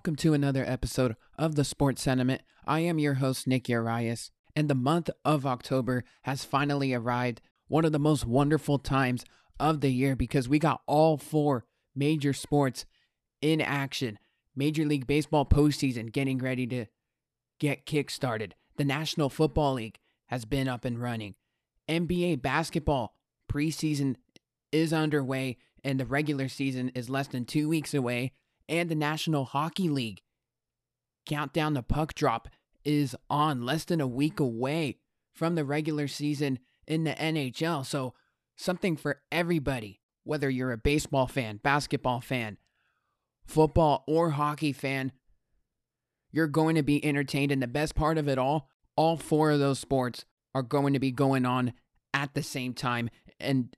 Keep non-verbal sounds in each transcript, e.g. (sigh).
welcome to another episode of the Sports Sentiment. I am your host, Nick Arias, and the month of October has finally arrived. One of the most wonderful times of the year because we got all four major sports in action. Major League Baseball postseason getting ready to get kick-started. The National Football League has been up and running. NBA basketball preseason is underway, and the regular season is less than two weeks away and the National Hockey League. Countdown to puck drop is on less than a week away from the regular season in the NHL. So, something for everybody, whether you're a baseball fan, basketball fan, football, or hockey fan, you're going to be entertained. And the best part of it all, all four of those sports are going to be going on at the same time. And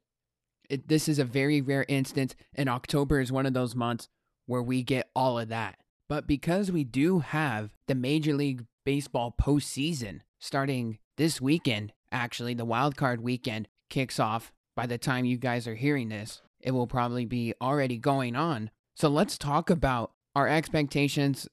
it, this is a very rare instance, and October is one of those months where we get all of that. But because we do have the Major League Baseball postseason starting this weekend, actually, the wild card weekend kicks off by the time you guys are hearing this. It will probably be already going on. So let's talk about our expectations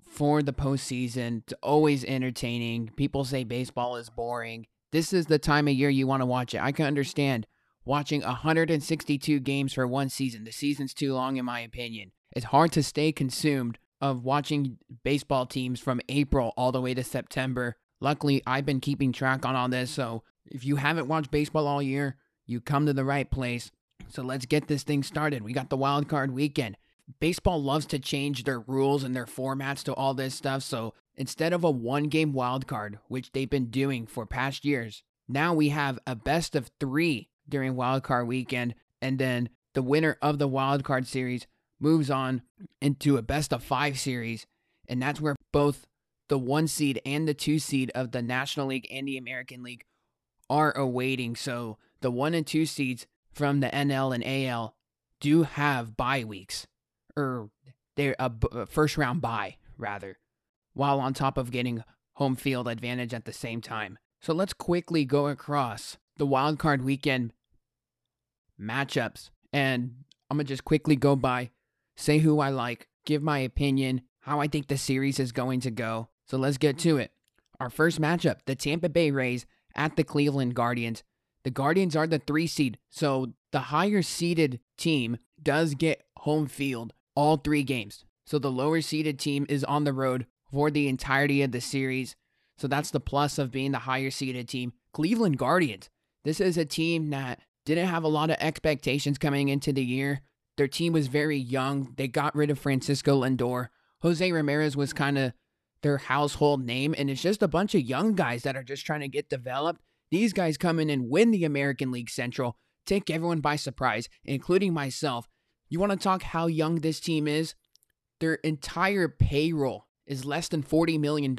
for the postseason. It's always entertaining. People say baseball is boring. This is the time of year you want to watch it. I can understand watching 162 games for one season. The season's too long, in my opinion. It's hard to stay consumed of watching baseball teams from April all the way to September. Luckily, I've been keeping track on all this, so if you haven't watched baseball all year, you come to the right place. So let's get this thing started. We got the wild card weekend. Baseball loves to change their rules and their formats to all this stuff, so instead of a one game wild card, which they've been doing for past years, now we have a best of three during wild card weekend, and then the winner of the wild card series moves on into a best of five series, and that's where both the one seed and the two seed of the National League and the American League are awaiting. So the one and two seeds from the NL and AL do have bye weeks, or they're a, first round bye rather, while on top of getting home field advantage at the same time. So let's quickly go across the wild card weekend matchups, and I'm gonna just quickly go by say who I like, give my opinion, how I think the series is going to go. So let's get to it. Our first matchup the Tampa Bay Rays at the Cleveland Guardians. The Guardians are the three seed, so the higher seeded team does get home field all three games. So the lower seeded team is on the road for the entirety of the series. So that's the plus of being the higher seeded team. Cleveland Guardians. This is a team that didn't have a lot of expectations coming into the year. Their team was very young. They got rid of Francisco Lindor. Jose Ramirez was kind of their household name, and it's just a bunch of young guys that are just trying to get developed. These guys come in and win the American League Central, take everyone by surprise, including myself. You want to talk how young this team is? Their entire payroll is less than $40 million.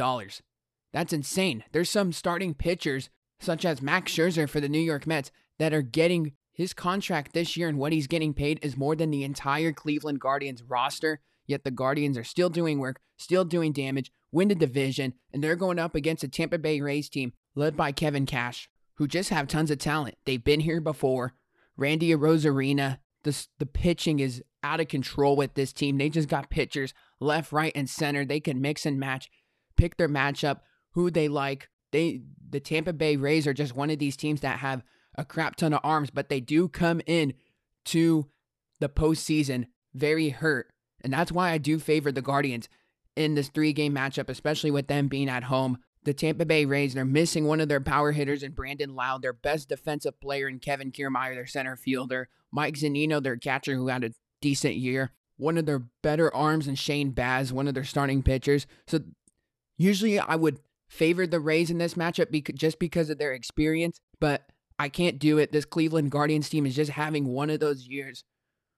That's insane. There's some starting pitchers, such as Max Scherzer for the New York Mets, that are getting his contract this year and what he's getting paid is more than the entire Cleveland Guardians roster. Yet the Guardians are still doing work, still doing damage, win the division, and they're going up against a Tampa Bay Rays team led by Kevin Cash, who just have tons of talent. They've been here before. Randy Arozarena, the, the pitching is out of control with this team. They just got pitchers left, right, and center. They can mix and match, pick their matchup, who they like. They the Tampa Bay Rays are just one of these teams that have a crap ton of arms, but they do come in to the postseason very hurt. And that's why I do favor the Guardians in this three game matchup, especially with them being at home. The Tampa Bay Rays, they're missing one of their power hitters in Brandon Lowe, their best defensive player in Kevin Kiermaier, their center fielder. Mike Zunino, their catcher, who had a decent year. One of their better arms and Shane Baz, one of their starting pitchers. So usually I would favor the Rays in this matchup because, just because of their experience, but I can't do it. This Cleveland Guardians team is just having one of those years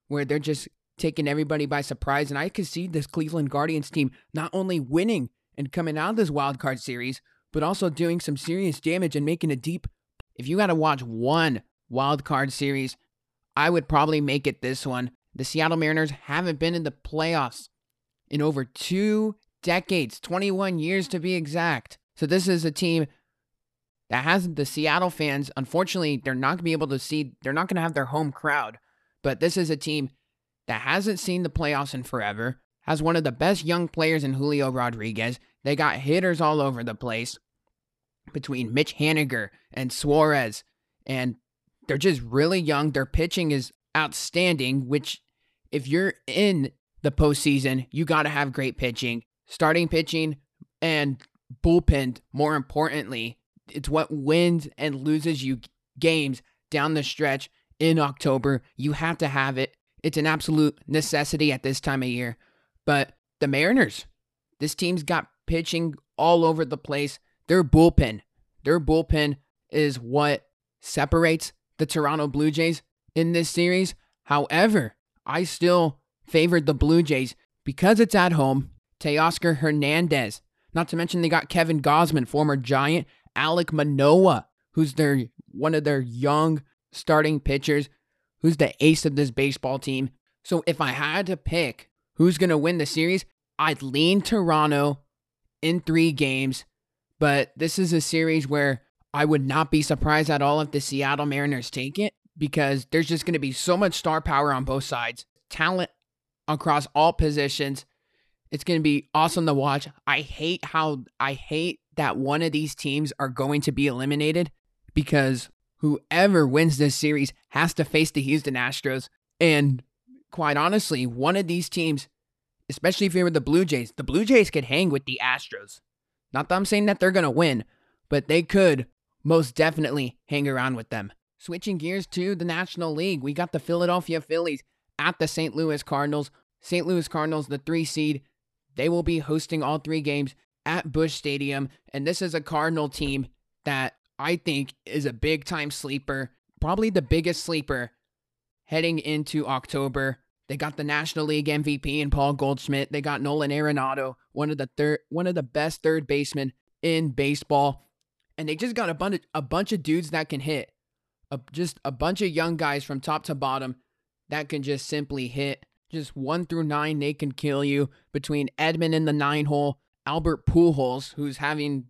where they're just taking everybody by surprise. And I could see this Cleveland Guardians team not only winning and coming out of this wild card series, but also doing some serious damage and making a deep. If you got to watch one wild card series, I would probably make it this one. The Seattle Mariners haven't been in the playoffs in over two decades, 21 years to be exact. So this is a team that has the Seattle fans. Unfortunately, they're not going to be able to see, they're not going to have their home crowd. But this is a team that hasn't seen the playoffs in forever, has one of the best young players in Julio Rodriguez. They got hitters all over the place between Mitch Haniger and Suarez. And they're just really young. Their pitching is outstanding, which, if you're in the postseason, you got to have great pitching, starting pitching, and bullpen, more importantly. It's what wins and loses you games down the stretch in October. You have to have it. It's an absolute necessity at this time of year. But the Mariners, this team's got pitching all over the place. Their bullpen, their bullpen is what separates the Toronto Blue Jays in this series. However, I still favored the Blue Jays because it's at home. Teoscar Hernandez, not to mention they got Kevin Gausman, former Giant, Alek Manoah, who's their one of their young starting pitchers, who's the ace of this baseball team. So if I had to pick who's going to win the series, I'd lean Toronto in three games. But this is a series where I would not be surprised at all if the Seattle Mariners take it because there's just going to be so much star power on both sides, talent across all positions. It's going to be awesome to watch. I hate how I hate that one of these teams are going to be eliminated because whoever wins this series has to face the Houston Astros. And quite honestly, one of these teams, especially if you're with the Blue Jays, the Blue Jays could hang with the Astros. Not that I'm saying that they're going to win, but they could most definitely hang around with them. Switching gears to the National League, we got the Philadelphia Phillies at the St. Louis Cardinals. St. Louis Cardinals, the three seed, they will be hosting all three games at Busch Stadium. And this is a Cardinal team that I think is a big time sleeper, probably the biggest sleeper heading into October. They got the National League MVP and Paul Goldschmidt. They got Nolan Arenado, one of the third one of the best third basemen in baseball. And they just got a bunch of, a bunch of dudes that can hit. A, just a bunch of young guys from top to bottom that can just simply hit. Just one through nine, they can kill you. Between Edman in the nine hole, Albert Pujols, who's having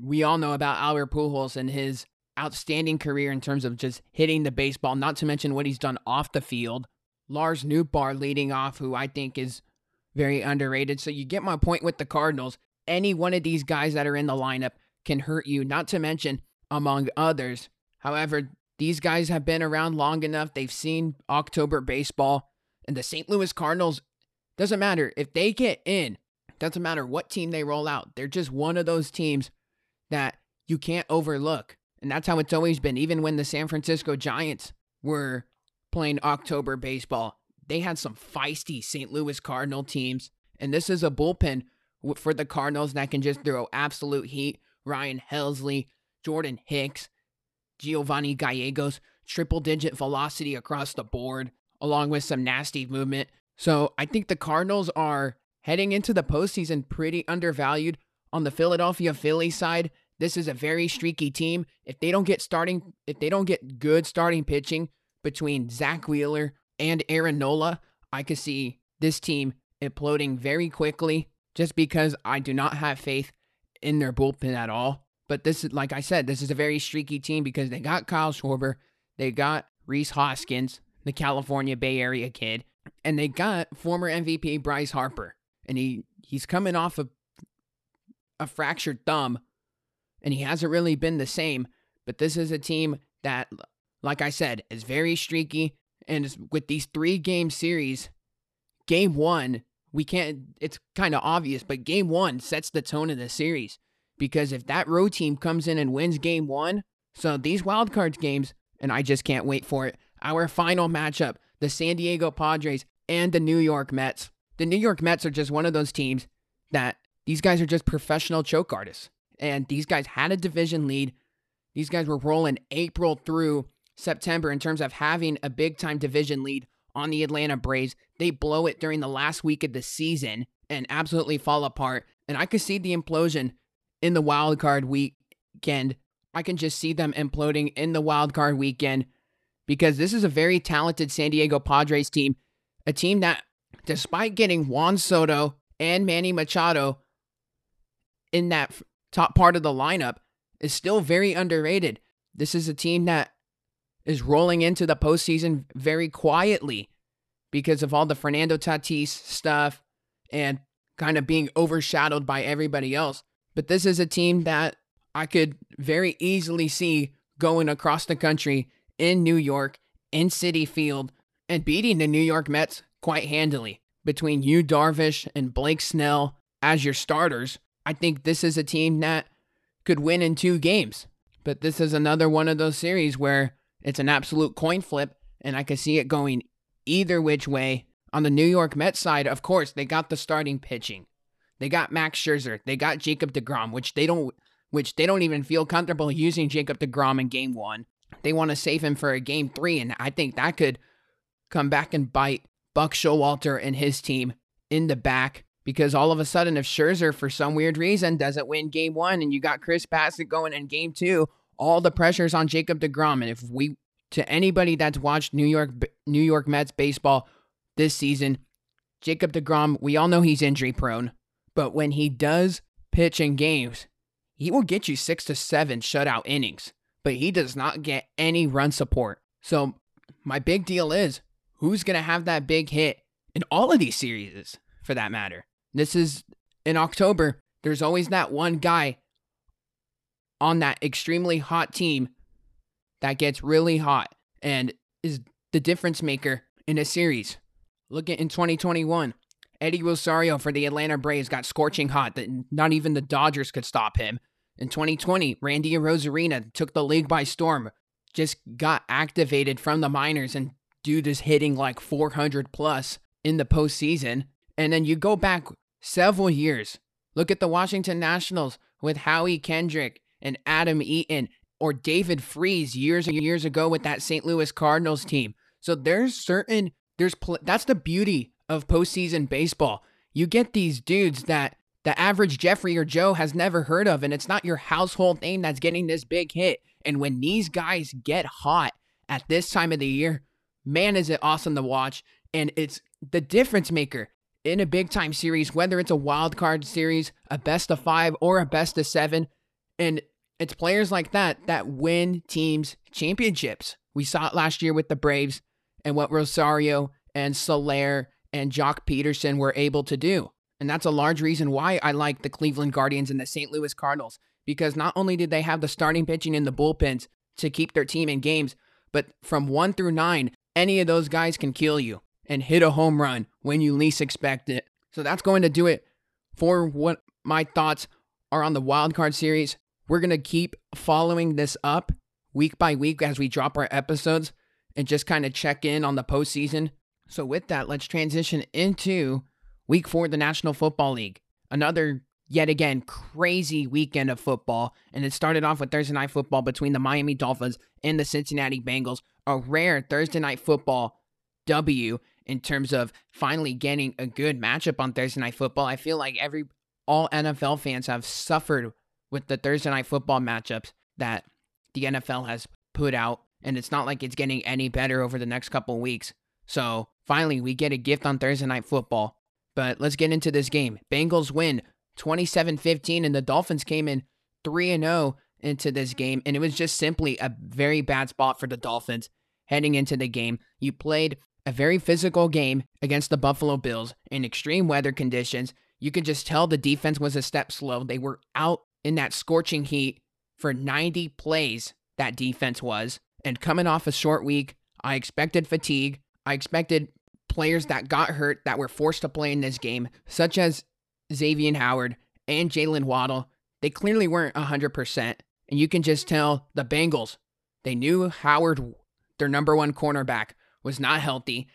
we all know about Albert Pujols and his outstanding career in terms of just hitting the baseball, not to mention what he's done off the field. Lars Nootbaar leading off, who I think is very underrated. So you get my point with the Cardinals. Any one of these guys that are in the lineup can hurt you, not to mention among others. However, these guys have been around long enough. They've seen October baseball. And the St. Louis Cardinals, doesn't matter if they get in, doesn't matter what team they roll out. They're just one of those teams that you can't overlook. And that's how it's always been. Even when the San Francisco Giants were playing October baseball, they had some feisty St. Louis Cardinal teams. And this is a bullpen for the Cardinals that can just throw absolute heat. Ryan Helsley, Jordan Hicks, Giovanni Gallegos, triple digit velocity across the board, along with some nasty movement. So I think the Cardinals are heading into the postseason pretty undervalued on the Philadelphia Phillies side, this is a very streaky team. If they don't get starting, if they don't get good starting pitching between Zack Wheeler and Aaron Nola, I could see this team imploding very quickly just because I do not have faith in their bullpen at all. But this is, like I said, this is a very streaky team because they got Kyle Schwarber, they got Rhys Hoskins, the California Bay Area kid, and they got former MVP Bryce Harper. And he he's coming off of a fractured thumb, and he hasn't really been the same. But this is a team that, like I said, is very streaky. And with these three game series, game one, we can't, it's kind of obvious, but game one sets the tone of the series. Because if that road team comes in and wins game one, so these wild cards games, and I just can't wait for it. Our final matchup, the San Diego Padres and the New York Mets. The New York Mets are just one of those teams that these guys are just professional choke artists. And these guys had a division lead. These guys were rolling April through September in terms of having a big time division lead on the Atlanta Braves. They blow it during the last week of the season and absolutely fall apart. And I could see the implosion in the wild card weekend. I can just see them imploding in the wild card weekend because this is a very talented San Diego Padres team, a team that, despite getting Juan Soto and Manny Machado, in that top part of the lineup is still very underrated. This is a team that is rolling into the postseason very quietly because of all the Fernando Tatis stuff and kind of being overshadowed by everybody else. But this is a team that I could very easily see going across the country in New York, in Citi Field, and beating the New York Mets quite handily. Between Yu, Darvish and Blake Snell as your starters, I think this is a team that could win in two games. But this is another one of those series where it's an absolute coin flip, and I could see it going either which way. On the New York Mets side, of course, they got the starting pitching. They got Max Scherzer. They got Jacob DeGrom, which they don't which they don't even feel comfortable using Jacob DeGrom in game 1. They want to save him for a game 3 and I think that could come back and bite Buck Showalter and his team in the back because all of a sudden if Scherzer for some weird reason doesn't win game 1 and you got Chris Bassitt going in game 2, all the pressure's on Jacob DeGrom and if we to anybody that's watched New York New York Mets baseball this season, Jacob DeGrom, we all know he's injury prone, but when he does pitch in games, he will get you 6 to 7 shutout innings, but he does not get any run support. So, my big deal is who's going to have that big hit in all of these series for that matter. This is in October, there's always that one guy on that extremely hot team that gets really hot and is the difference maker in a series. Look at in 2021, Eddie Rosario for the Atlanta Braves got scorching hot that not even the Dodgers could stop him. In 2020, Randy Arozarena took the league by storm, just got activated from the minors, and dude is hitting like 400 plus in the postseason. And then you go back several years. Look at the Washington Nationals with Howie Kendrick and Adam Eaton or David Freese years and years ago with that St. Louis Cardinals team. So there's certain there's that's the beauty of postseason baseball. You get these dudes that the average Jeffrey or Joe has never heard of, and it's not your household name that's getting this big hit. And when these guys get hot at this time of the year, man, is it awesome to watch. And it's the difference maker in a big time series, whether it's a wild card series, a best of five, or a best of seven. And it's players like that that win teams championships. We saw it last year with the Braves and what Rosario and Soler and Joc Pederson were able to do. And that's a large reason why I like the Cleveland Guardians and the St. Louis Cardinals because not only did they have the starting pitching in the bullpens to keep their team in games, but from 1 through 9, any of those guys can kill you and hit a home run when you least expect it. So that's going to do it for what my thoughts are on the wild card series. We're going to keep following this up week by week as we drop our episodes and just kind of check in on the postseason. So, with that, let's transition into week four of the National Football League. Another, yet again, crazy weekend of football. And it started off with Thursday Night Football between the Miami Dolphins and the Cincinnati Bengals. A rare Thursday Night Football W in terms of finally getting a good matchup on Thursday Night Football. I feel like every all NFL fans have suffered with the Thursday night football matchups that the NFL has put out, and it's not like it's getting any better over the next couple weeks. So finally, we get a gift on Thursday night football. But let's get into this game. Bengals win 27 15, and the Dolphins came in 3 0 into this game, and it was just simply a very bad spot for the Dolphins heading into the game. You played a very physical game against the Buffalo Bills in extreme weather conditions. You could just tell the defense was a step slow. They were out in that scorching heat for 90 plays, that defense was. And coming off a short week, I expected fatigue. I expected players that got hurt that were forced to play in this game, such as Xavier Howard and Jaylen Waddle. They clearly weren't 100%. And you can just tell the Bengals, they knew Howard, their number one cornerback, was not healthy.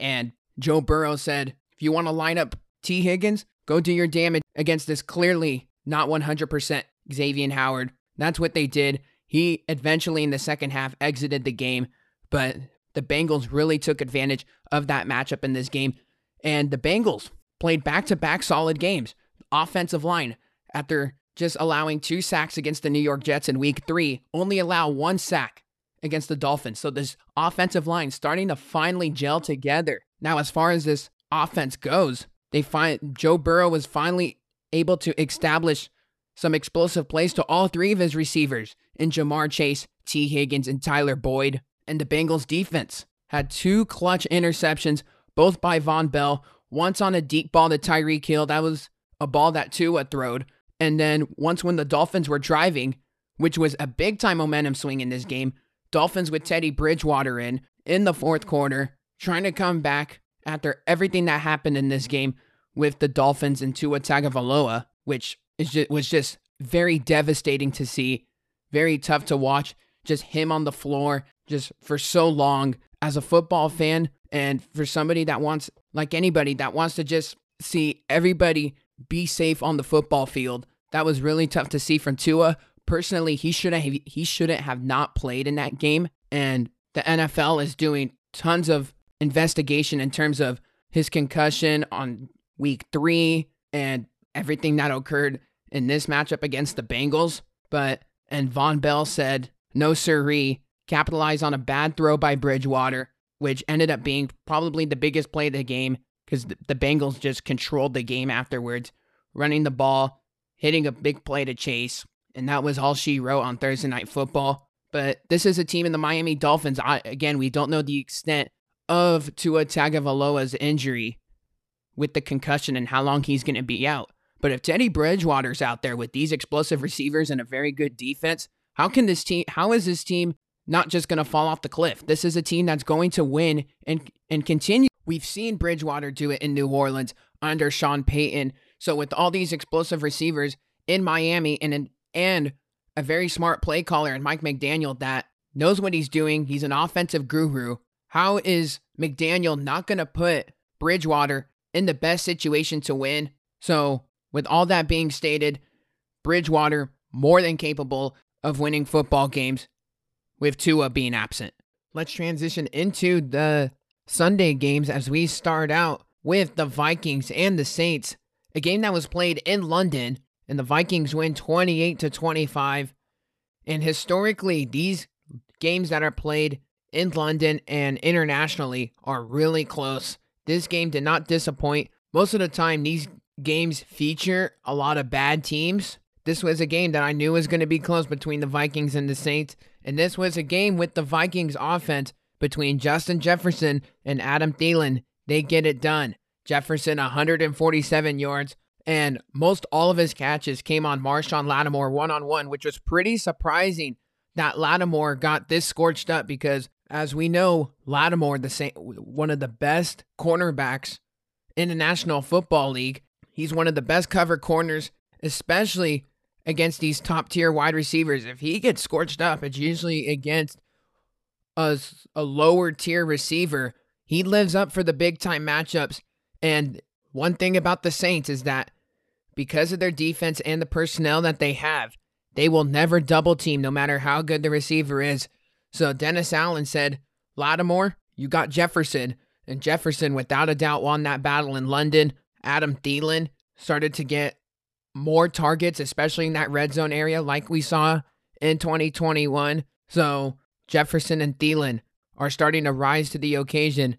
And Joe Burrow said, if you want to line up Tee Higgins, go do your damage against this clearly not 100% Xavier Howard. That's what they did. He eventually in the second half exited the game, but the Bengals really took advantage of that matchup in this game. And the Bengals played back to back solid games. Offensive line, after just allowing two sacks against the New York Jets in week three, only allow one sack against the Dolphins. So this offensive line starting to finally gel together. Now, as far as this offense goes, they find Joe Burrow was finally able to establish some explosive plays to all three of his receivers in Ja'Marr Chase, Tee Higgins, and Tyler Boyd. And the Bengals defense had two clutch interceptions, both by Vonn Bell, once on a deep ball to Tyreek Hill. That was a ball that Tua throwed. And then once when the Dolphins were driving, which was a big time momentum swing in this game, Dolphins with Teddy Bridgewater in in the fourth quarter, trying to come back after everything that happened in this game with the Dolphins and Tua Tagovailoa, which just, was just very devastating to see, very tough to watch. Just him on the floor, just for so long as a football fan, and for somebody that wants, like anybody, that wants to just see everybody be safe on the football field. That was really tough to see from Tua. Personally, he shouldn't have, he shouldn't have not played in that game, and the NFL is doing tons of investigation in terms of his concussion on week three and everything that occurred in this matchup against the Bengals. But, and Vonn Bell said, no siree, capitalize on a bad throw by Bridgewater, which ended up being probably the biggest play of the game because the, Bengals just controlled the game afterwards, running the ball, hitting a big play to chase. And that was all she wrote on Thursday Night Football. But this is a team in the Miami Dolphins. I, again, we don't know the extent of Tua Tagovailoa's injury with the concussion and how long he's going to be out. But if Teddy Bridgewater's out there with these explosive receivers and a very good defense, how can this team how is this team not just going to fall off the cliff? This is a team that's going to win and and continue. We've seen Bridgewater do it in New Orleans under Sean Payton. So with all these explosive receivers in Miami and an, and a very smart play caller and Mike McDaniel that knows what he's doing, he's an offensive guru. How is McDaniel not going to put Bridgewater in the best situation to win. So, with all that being stated, Bridgewater more than capable of winning football games with Tua being absent. Let's transition into the Sunday games as we start out with the Vikings and the Saints, a game that was played in London and the Vikings win 28 to 25. And historically, these games that are played in London and internationally are really close. This game did not disappoint. Most of the time, these games feature a lot of bad teams. This was a game that I knew was going to be close between the Vikings and the Saints. And this was a game with the Vikings offense between Justin Jefferson and Adam Thielen. They get it done. Jefferson 147 yards, and most all of his catches came on Marshon Lattimore one on one, which was pretty surprising that Lattimore got this scorched up because as we know, Lattimore, the same, one of the best cornerbacks in the National Football League. He's one of the best cover corners, especially against these top tier wide receivers. If he gets scorched up, it's usually against a, a lower tier receiver. He lives up for the big time matchups. And one thing about the Saints is that because of their defense and the personnel that they have, they will never double team no matter how good the receiver is. So Dennis Allen said, Lattimore, you got Jefferson. And Jefferson, without a doubt, won that battle in London. Adam Thielen started to get more targets, especially in that red zone area, like we saw in 2021. So Jefferson and Thielen are starting to rise to the occasion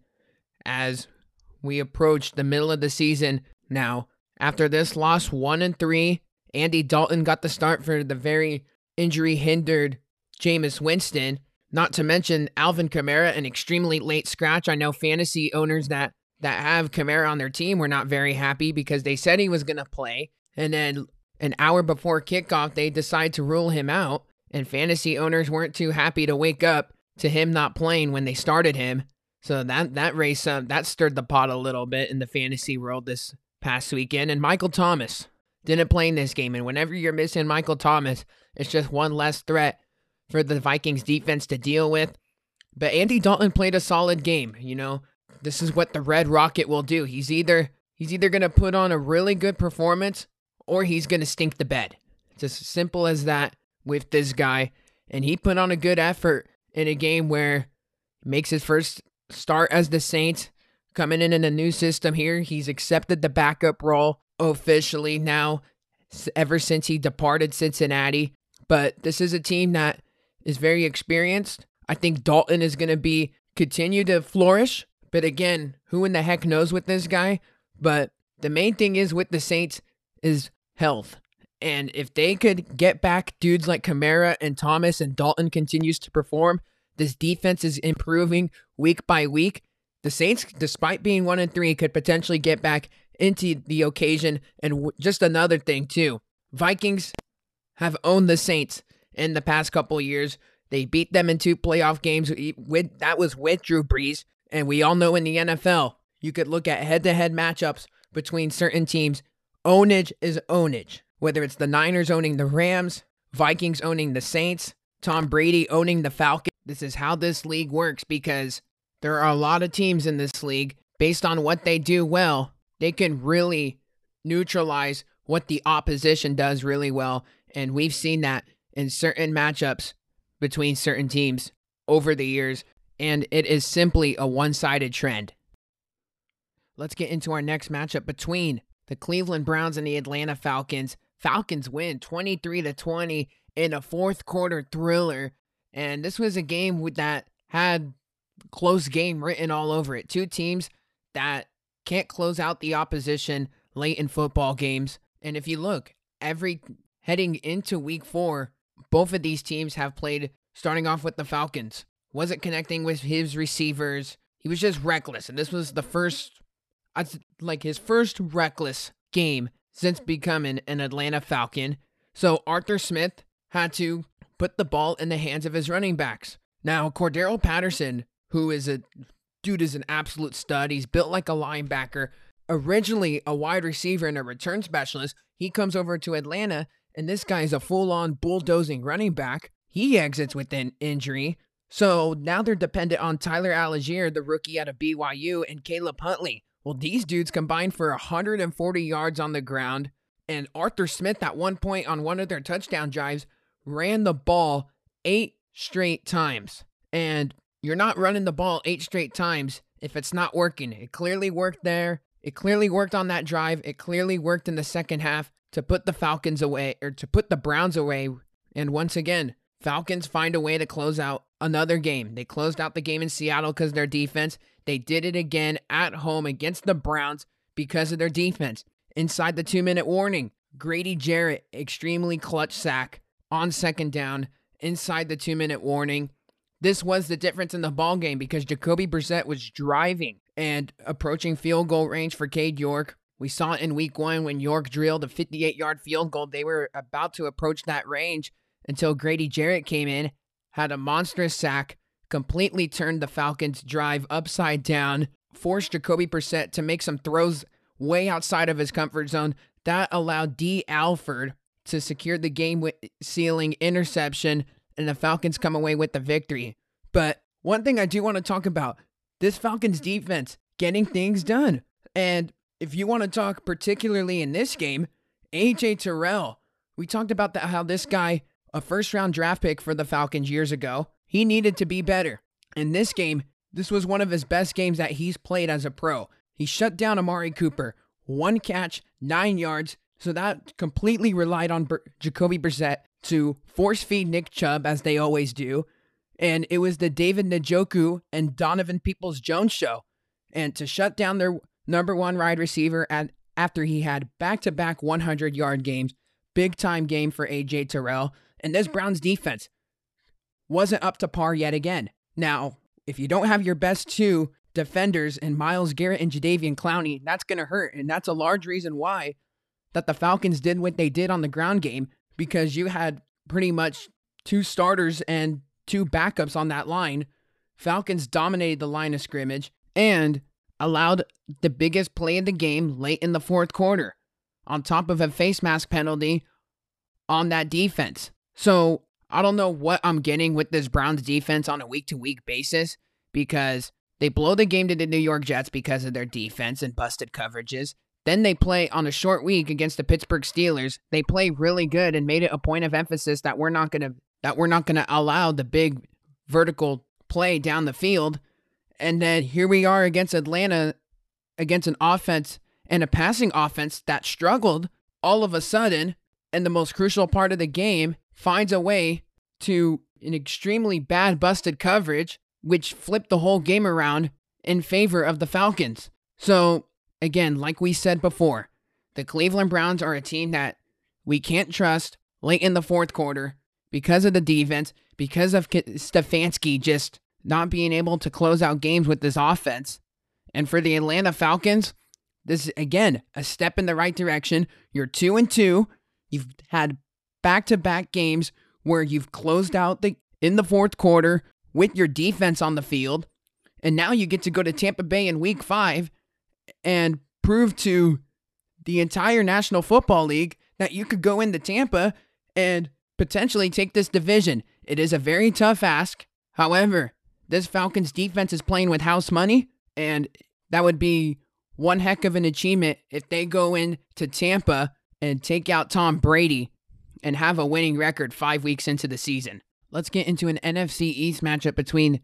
as we approach the middle of the season now. After this loss, one and three, Andy Dalton got the start for the very injury hindered Jameis Winston. Not to mention Alvin Kamara, an extremely late scratch. I know fantasy owners that that have Kamara on their team were not very happy because they said he was going to play, and then an hour before kickoff they decide to rule him out. And fantasy owners weren't too happy to wake up to him not playing when they started him. So that that race uh, that stirred the pot a little bit in the fantasy world this past weekend. And Michael Thomas didn't play in this game. And whenever you're missing Michael Thomas, it's just one less threat for the Vikings defense to deal with. But Andy Dalton played a solid game, you know. This is what the Red Rocket will do. He's either he's either to put on a really good performance or he's going to stink the bed. It's as simple as that with this guy. And he put on a good effort in a game where he makes his first start as the Saints coming in in a new system here. He's accepted the backup role officially now ever since he departed Cincinnati. But this is a team that is very experienced. I think Dalton is going to be continue to flourish. But again, who in the heck knows with this guy? But the main thing is with the Saints is health. And if they could get back dudes like Kamara and Thomas and Dalton continues to perform, this defense is improving week by week. The Saints, despite being one and three, could potentially get back into the occasion. And w- just another thing, too Vikings have owned the Saints in the past couple years. They beat them in two playoff games. With that was with Drew Brees, and we all know in the NFL, you could look at head-to-head matchups between certain teams. Ownage is ownage. Whether it's the Niners owning the Rams, Vikings owning the Saints, Tom Brady owning the Falcons. This is how this league works because there are a lot of teams in this league. Based on what they do well, they can really neutralize what the opposition does really well. And we've seen that in certain matchups between certain teams over the years. And it is simply a one sided trend. Let's get into our next matchup between the Cleveland Browns and the Atlanta Falcons. Falcons win 23 to 20 in a fourth quarter thriller. And this was a game that had close game written all over it. Two teams that can't close out the opposition late in football games. And if you look, every heading into week four, both of these teams have played starting off with the Falcons. Wasn't connecting with his receivers. He was just reckless. And this was the first, like his first reckless game since becoming an Atlanta Falcon. So Arthur Smith had to put the ball in the hands of his running backs. Now, Cordarrelle Patterson, who is a dude, is an absolute stud. He's built like a linebacker. Originally a wide receiver and a return specialist, he comes over to Atlanta, and this guy is a full on bulldozing running back. He exits with an injury. So now they're dependent on Tyler Allgeier, the rookie out of BYU, and Caleb Huntley. Well, these dudes combined for 140 yards on the ground, and Arthur Smith at one point on one of their touchdown drives ran the ball eight straight times. And you're not running the ball eight straight times if it's not working. It clearly worked there. It clearly worked on that drive. It clearly worked in the second half to put the Falcons away or to put the Browns away. And once again, Falcons find a way to close out another game. They closed out the game in Seattle because their defense. They did it again at home against the Browns because of their defense. Inside the two minute warning, Grady Jarrett, extremely clutch sack on second down inside the two minute warning. This was the difference in the ball game because Jacoby Brissett was driving and approaching field goal range for Cade York. We saw it in week one when York drilled a 58 yard field goal. They were about to approach that range until Grady Jarrett came in, had a monstrous sack, completely turned the Falcons' drive upside down, forced Jacoby Brissett to make some throws way outside of his comfort zone. That allowed Dee Alford to secure the game sealing interception, and the Falcons come away with the victory. But one thing I do want to talk about this Falcons defense getting things done. And if you want to talk particularly in this game, AJ Terrell, we talked about that, how this guy, a first round draft pick for the Falcons years ago, he needed to be better. In this game, this was one of his best games that he's played as a pro. He shut down Amari Cooper, one catch, nine yards, so that completely relied on Ber- Jacoby Brissett to force feed Nick Chubb as they always do. And it was the David Njoku and Donovan Peoples Jones show. And to shut down their number one wide receiver at, after he had back to back 100 yard games, big time game for AJ Terrell. And this Browns defense wasn't up to par yet again. Now, if you don't have your best two defenders in Myles Garrett and Jadeveon Clowney, that's going to hurt. And that's a large reason why that the Falcons did what they did on the ground game because you had pretty much two starters and two backups on that line. Falcons dominated the line of scrimmage and allowed the biggest play of the game late in the fourth quarter, on top of a face mask penalty on that defense. So I don't know what I'm getting with this Browns defense on a week to week basis because they blow the game to the New York Jets because of their defense and busted coverages. Then they play on a short week against the Pittsburgh Steelers. They play really good and made it a point of emphasis that we're not to that we're not to allow the big vertical play down the field. And then here we are against Atlanta against an offense and a passing offense that struggled all of a sudden and the most crucial part of the game finds a way to an extremely bad busted coverage which flipped the whole game around in favor of the Falcons. So again, like we said before, the Cleveland Browns are a team that we can't trust late in the fourth quarter because of the defense, because of Stefanski just not being able to close out games with this offense. And for the Atlanta Falcons, this is again a step in the right direction. You're 2 and 2. You've had back-to-back games where you've closed out the in the fourth quarter with your defense on the field. And now you get to go to Tampa Bay in week 5 and prove to the entire National Football League that you could go into Tampa and potentially take this division. It is a very tough ask. However, this Falcons defense is playing with house money, and that would be one heck of an achievement if they go into Tampa and take out Tom Brady and have a winning record five weeks into the season. Let's get into an NFC East matchup between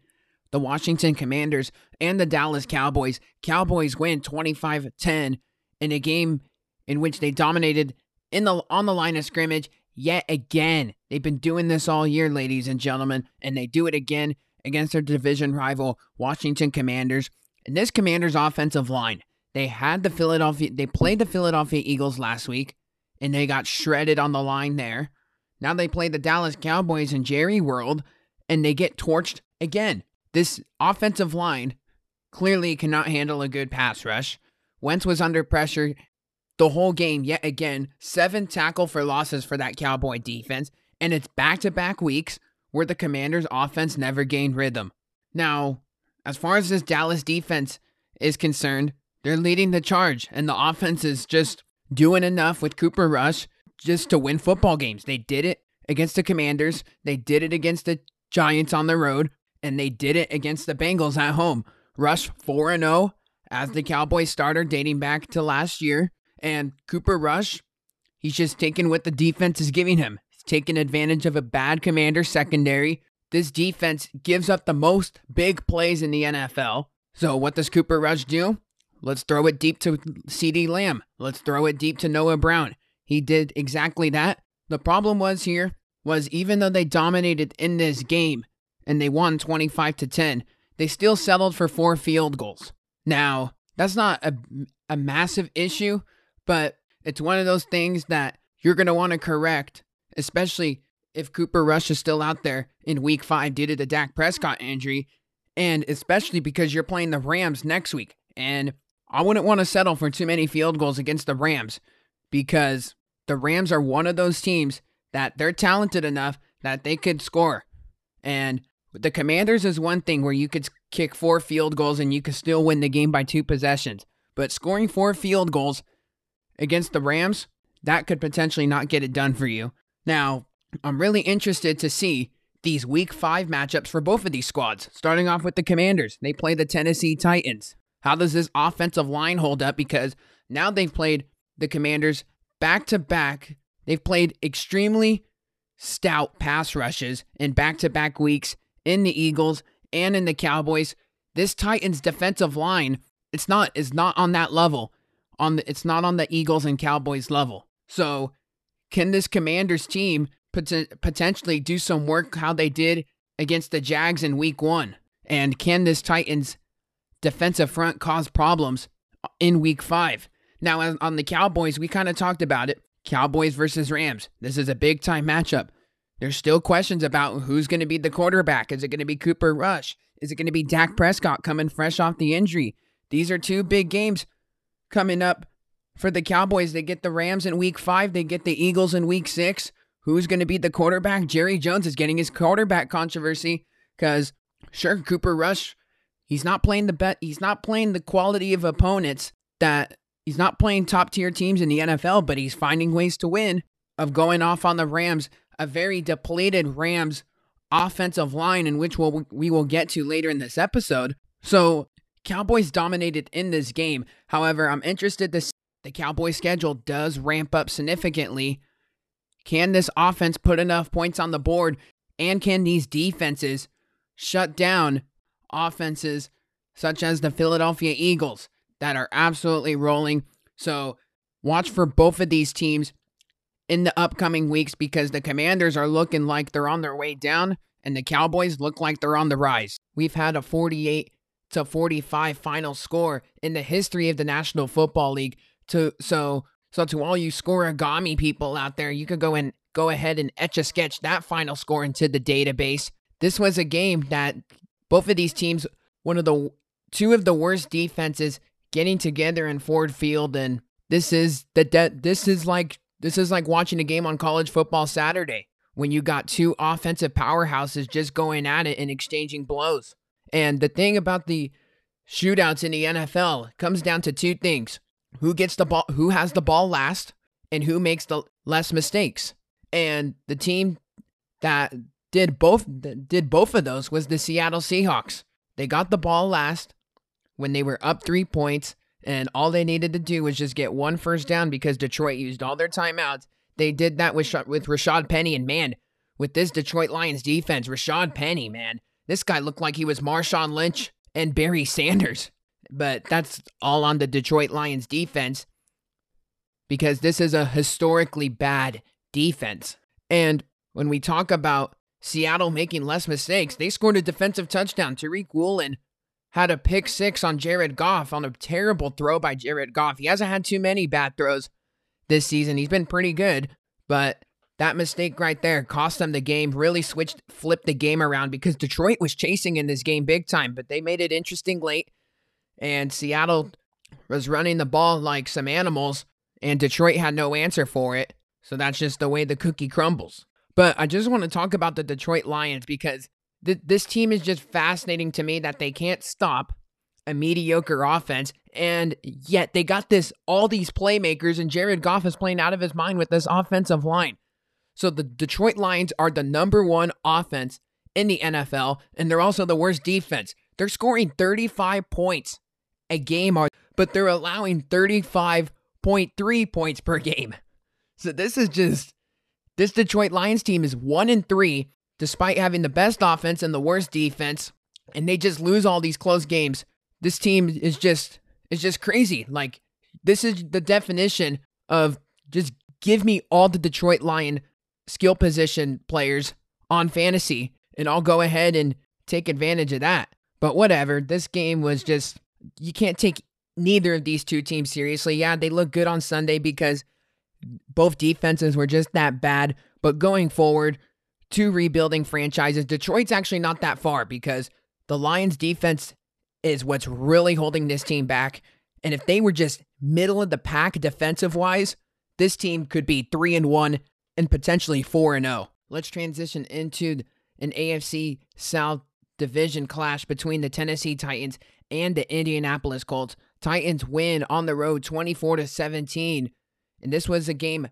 the Washington Commanders and the Dallas Cowboys. Cowboys win 25 10 in a game in which they dominated in the on the line of scrimmage yet again. They've been doing this all year, ladies and gentlemen, and they do it again against their division rival Washington Commanders. And this Commanders offensive line, they had the Philadelphia they played the Philadelphia Eagles last week and they got shredded on the line there. Now they play the Dallas Cowboys in Jerry World and they get torched again. This offensive line clearly cannot handle a good pass rush. Wentz was under pressure the whole game yet again. Seven tackle for losses for that Cowboy defense, and it's back to back weeks where the Commanders' offense never gained rhythm. Now, as far as this Dallas defense is concerned, they're leading the charge, and the offense is just doing enough with Cooper Rush just to win football games. They did it against the Commanders, they did it against the Giants on the road, and they did it against the Bengals at home. Rush 4 0 as the Cowboys starter dating back to last year. And Cooper Rush, he's just taking what the defense is giving him. He's taking advantage of a bad commander secondary. This defense gives up the most big plays in the NFL. So what does Cooper Rush do? Let's throw it deep to CeeDee Lamb. Let's throw it deep to Noah Brown. He did exactly that. The problem was here was even though they dominated in this game and they won 25 to 10, they still settled for four field goals. Now, that's not a, a massive issue, but it's one of those things that you're going to want to correct, especially if Cooper Rush is still out there in week five due to the Dak Prescott injury, and especially because you're playing the Rams next week. And I wouldn't want to settle for too many field goals against the Rams because the Rams are one of those teams that they're talented enough that they could score. And the Commanders is one thing where you could kick four field goals and you could still win the game by two possessions. But scoring four field goals against the Rams, that could potentially not get it done for you. Now, I'm really interested to see these week five matchups for both of these squads. Starting off with the Commanders, they play the Tennessee Titans. How does this offensive line hold up? Because now they've played the Commanders back to back. They've played extremely stout pass rushes in back to back weeks in the Eagles and in the Cowboys. This Titans defensive line, it's not is not on that level on the, it's not on the Eagles and Cowboys level. So, can this Commanders team pot- potentially do some work how they did against the Jags in week 1? And can this Titans defensive front cause problems in week 5? Now, on the Cowboys, we kind of talked about it. Cowboys versus Rams. This is a big time matchup. There's still questions about who's going to be the quarterback. Is it going to be Cooper Rush? Is it going to be Dak Prescott coming fresh off the injury? These are two big games coming up for the Cowboys. They get the Rams in week five, they get the Eagles in week six. Who's going to be the quarterback? Jerry Jones is getting his quarterback controversy because, sure, Cooper Rush, he's not playing the bet, he's not playing the quality of opponents that he's not playing top tier teams in the NFL, but he's finding ways to win. Of going off on the Rams, a very depleted Rams offensive line, in which we'll, we will get to later in this episode. So Cowboys dominated in this game. However, I'm interested to see the Cowboys schedule does ramp up significantly. Can this offense put enough points on the board and can these defenses shut down offenses such as the Philadelphia Eagles that are absolutely rolling? So, watch for both of these teams in the upcoming weeks because the Commanders are looking like they're on their way down and the Cowboys look like they're on the rise. We've had a 48 to 45 final score in the history of the National Football League. To so so to all you scorigami people out there, you could go and go ahead and etch a sketch that final score into the database. This was a game that both of these teams, one of the two of the worst defenses getting together in Ford Field and this is the de- this is like this is like watching a game on college football Saturday when you got two offensive powerhouses just going at it and exchanging blows. And the thing about the shootouts in the NFL comes down to two things. Who gets the ball who has the ball last and who makes the less mistakes. And the team that did both did both of those was the Seattle Seahawks. They got the ball last when they were up 3 points and all they needed to do was just get one first down because Detroit used all their timeouts. They did that with with Rashad Penny and man, with this Detroit Lions defense, Rashad Penny, man, this guy looked like he was Marshawn Lynch and Barry Sanders. But that's all on the Detroit Lions defense because this is a historically bad defense. And when we talk about Seattle making less mistakes, they scored a defensive touchdown. Tariq Woolen had a pick six on Jared Goff on a terrible throw by Jared Goff. He hasn't had too many bad throws this season. He's been pretty good, but that mistake right there cost them the game, really switched, flipped the game around because Detroit was chasing in this game big time, but they made it interesting late. And Seattle was running the ball like some animals, and Detroit had no answer for it. So that's just the way the cookie crumbles. But I just want to talk about the Detroit Lions because th- this team is just fascinating to me that they can't stop a mediocre offense and yet they got this all these playmakers and Jared Goff is playing out of his mind with this offensive line. So the Detroit Lions are the number 1 offense in the NFL and they're also the worst defense. They're scoring 35 points a game but they're allowing 35.3 points per game. So this is just this Detroit Lions team is 1 and 3 despite having the best offense and the worst defense, and they just lose all these close games. This team is just is just crazy. Like this is the definition of just give me all the Detroit Lion skill position players on fantasy, and I'll go ahead and take advantage of that. But whatever, this game was just you can't take neither of these two teams seriously. Yeah, they look good on Sunday because both defenses were just that bad. But going forward, two rebuilding franchises. Detroit's actually not that far because the Lions defense is what's really holding this team back. And if they were just middle of the pack defensive wise, this team could be 3 and 1 and potentially 4 and 0. Let's transition into an AFC South division clash between the Tennessee Titans and the Indianapolis Colts. Titans win on the road 24 to 17. And this was a game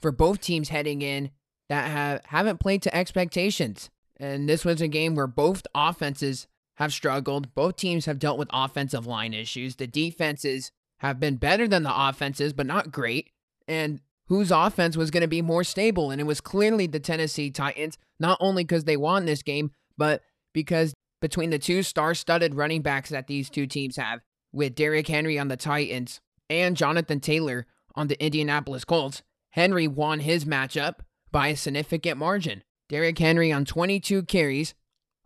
for both teams heading in that have, haven't played to expectations. And this was a game where both offenses have struggled. Both teams have dealt with offensive line issues. The defenses have been better than the offenses, but not great. And whose offense was going to be more stable? And it was clearly the Tennessee Titans, not only because they won this game, but because between the two star studded running backs that these two teams have, with Derrick Henry on the Titans and Jonathan Taylor on the Indianapolis Colts, Henry won his matchup by a significant margin. Derrick Henry on 22 carries,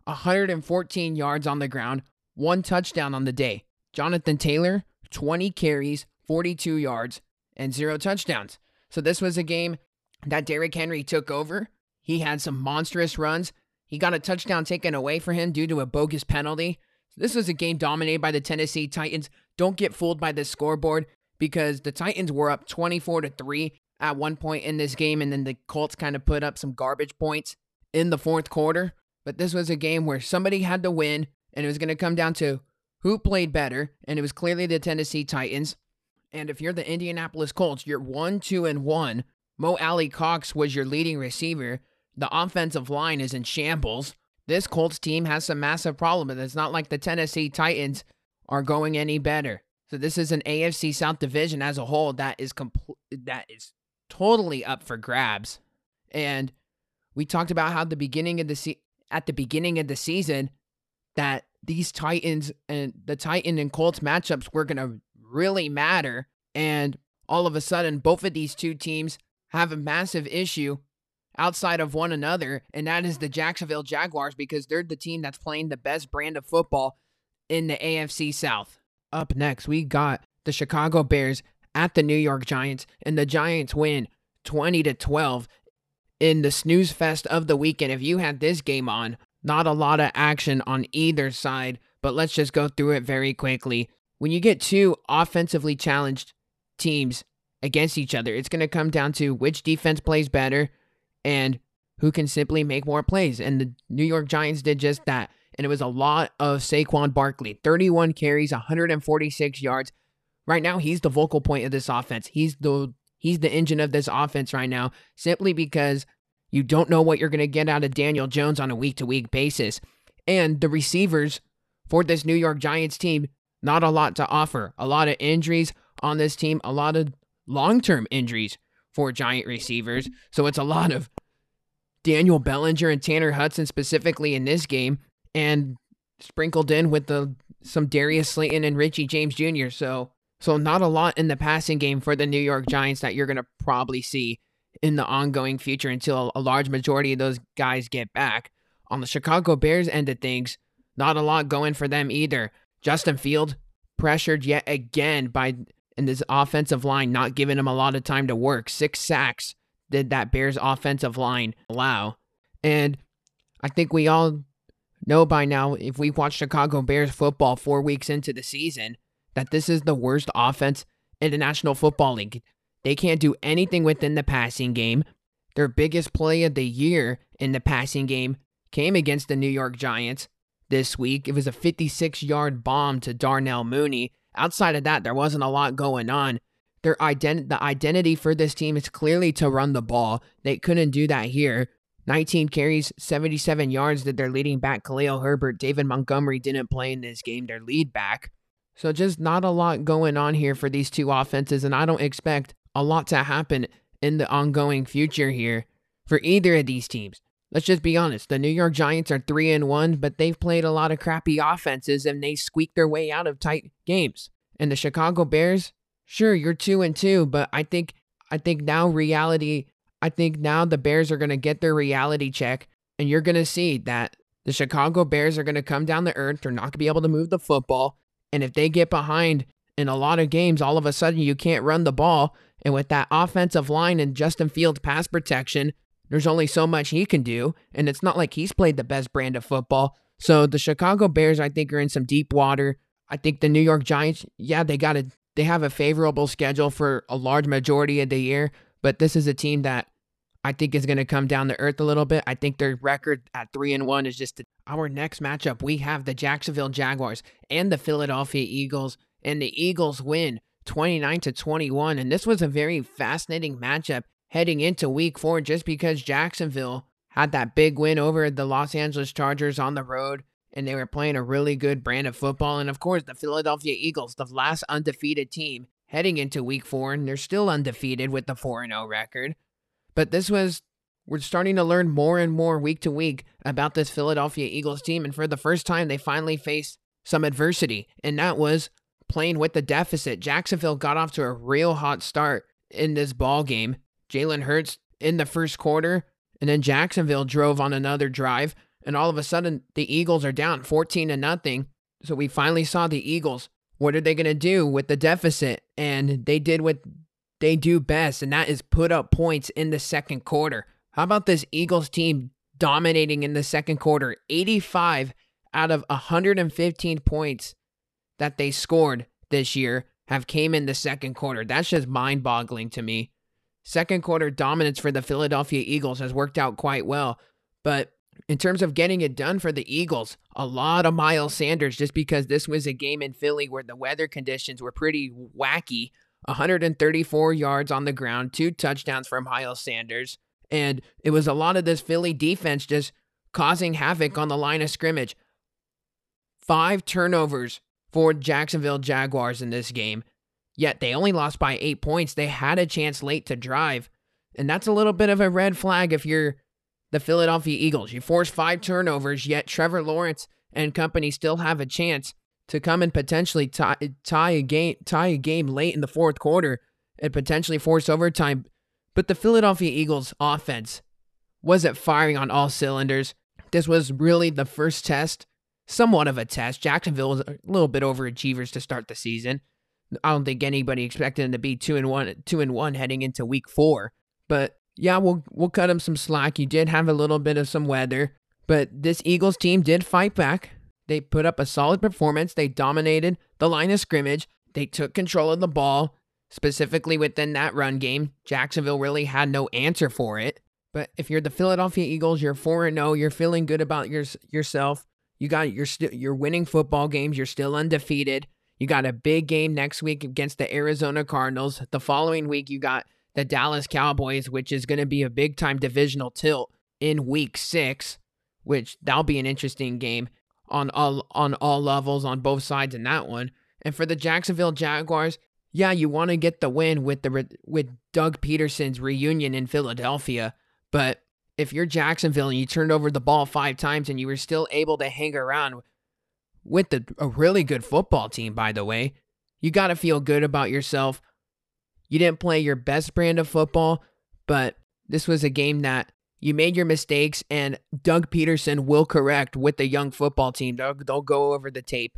114 yards on the ground, one touchdown on the day. Jonathan Taylor, 20 carries, 42 yards, and zero touchdowns. So this was a game that Derrick Henry took over. He had some monstrous runs. He got a touchdown taken away from him due to a bogus penalty. This was a game dominated by the Tennessee Titans. Don't get fooled by the scoreboard because the Titans were up 24 to 3 at one point in this game, and then the Colts kind of put up some garbage points in the fourth quarter. But this was a game where somebody had to win, and it was going to come down to who played better, and it was clearly the Tennessee Titans. And if you're the Indianapolis Colts, you're 1 2 and 1. Mo Alie-Cox was your leading receiver. The offensive line is in shambles. This Colts team has some massive problems. And it's not like the Tennessee Titans are going any better. So this is an AFC South division as a whole that is complete that is totally up for grabs. And we talked about how the beginning of the se- at the beginning of the season that these Titans and the Titan and Colts matchups were going to really matter and all of a sudden both of these two teams have a massive issue outside of one another and that is the Jacksonville Jaguars because they're the team that's playing the best brand of football in the AFC South. Up next, we got the Chicago Bears at the New York Giants, and the Giants win 20 to 12 in the snooze fest of the weekend. If you had this game on, not a lot of action on either side, but let's just go through it very quickly. When you get two offensively challenged teams against each other, it's going to come down to which defense plays better and who can simply make more plays. And the New York Giants did just that. And it was a lot of Saquon Barkley 31 carries, 146 yards. Right now, he's the vocal point of this offense. He's the he's the engine of this offense right now, simply because you don't know what you're going to get out of Daniel Jones on a week to week basis. And the receivers for this New York Giants team, not a lot to offer. A lot of injuries on this team, a lot of long term injuries for Giant receivers. So it's a lot of Daniel Bellinger and Tanner Hudson specifically in this game, and sprinkled in with the some Darius Slayton and Richie James Jr. So so not a lot in the passing game for the New York Giants that you're gonna probably see in the ongoing future until a large majority of those guys get back. On the Chicago Bears end of things, not a lot going for them either. Justin Field pressured yet again by in this offensive line, not giving him a lot of time to work. Six sacks did that Bears offensive line allow. And I think we all know by now, if we watch Chicago Bears football four weeks into the season, that this is the worst offense in the National Football League. They can't do anything within the passing game. Their biggest play of the year in the passing game came against the New York Giants this week. It was a 56 yard bomb to Darnell Mooney. Outside of that, there wasn't a lot going on. Their ident- the identity for this team is clearly to run the ball. They couldn't do that here. 19 carries, 77 yards did their leading back Khalil Herbert. David Montgomery didn't play in this game, their lead back. So just not a lot going on here for these two offenses, and I don't expect a lot to happen in the ongoing future here for either of these teams. Let's just be honest. The New York Giants are 3 and 1, but they've played a lot of crappy offenses and they squeak their way out of tight games. And the Chicago Bears, sure, you're 2 and 2, but I think I think now reality I think now the Bears are going to get their reality check and you're going to see that the Chicago Bears are going to come down the earth. They're not going to be able to move the football. And if they get behind in a lot of games, all of a sudden you can't run the ball. And with that offensive line and Justin Fields pass protection, there's only so much he can do. And it's not like he's played the best brand of football. So the Chicago Bears, I think, are in some deep water. I think the New York Giants, yeah, they got a they have a favorable schedule for a large majority of the year, but this is a team that I think is going to come down to earth a little bit. I think their record at 3 and 1 is just our next matchup. We have the Jacksonville Jaguars and the Philadelphia Eagles and the Eagles win 29 to 21 and this was a very fascinating matchup heading into week 4 just because Jacksonville had that big win over the Los Angeles Chargers on the road and they were playing a really good brand of football and of course the Philadelphia Eagles the last undefeated team heading into week 4 and they're still undefeated with the 4 0 record but this was we're starting to learn more and more week to week about this Philadelphia Eagles team and for the first time they finally faced some adversity and that was playing with the deficit. Jacksonville got off to a real hot start in this ball game. Jalen Hurts in the first quarter, and then Jacksonville drove on another drive, and all of a sudden the Eagles are down 14 to nothing. So we finally saw the Eagles. What are they going to do with the deficit? And they did what they do best, and that is put up points in the second quarter. How about this Eagles team dominating in the second quarter? 85 out of 115 points that they scored this year have came in the second quarter. That's just mind-boggling to me. Second quarter dominance for the Philadelphia Eagles has worked out quite well, but in terms of getting it done for the Eagles, a lot of Miles Sanders just because this was a game in Philly where the weather conditions were pretty wacky. 134 yards on the ground, two touchdowns from Miles Sanders, and it was a lot of this Philly defense just causing havoc on the line of scrimmage. Five turnovers for Jacksonville Jaguars in this game. Yet they only lost by eight points. They had a chance late to drive. And that's a little bit of a red flag if you're the Philadelphia Eagles. You force five turnovers, yet Trevor Lawrence and company still have a chance to come and potentially tie, tie a game tie a game late in the fourth quarter and potentially force overtime. But the Philadelphia Eagles offense wasn't firing on all cylinders. This was really the first test somewhat of a test. Jacksonville was a little bit overachievers to start the season. I don't think anybody expected them to be two and one, two and one heading into week four. But yeah, we'll we'll cut them some slack. You did have a little bit of some weather, but this Eagles team did fight back. They put up a solid performance. They dominated the line of scrimmage. They took control of the ball, specifically within that run game. Jacksonville really had no answer for it. But if you're the Philadelphia Eagles, you're 4 0, you're feeling good about your, yourself. You got you're still you're winning football games, you're still undefeated. You got a big game next week against the Arizona Cardinals. The following week you got the Dallas Cowboys, which is going to be a big time divisional tilt in week 6, which that'll be an interesting game on all on all levels on both sides in that one. And for the Jacksonville Jaguars, yeah, you want to get the win with the with Doug Pederson's reunion in Philadelphia, but if you're Jacksonville and you turned over the ball 5 times and you were still able to hang around with the, a really good football team by the way, you got to feel good about yourself. You didn't play your best brand of football, but this was a game that you made your mistakes and Doug Pederson will correct with the young football team. They'll, they'll go over the tape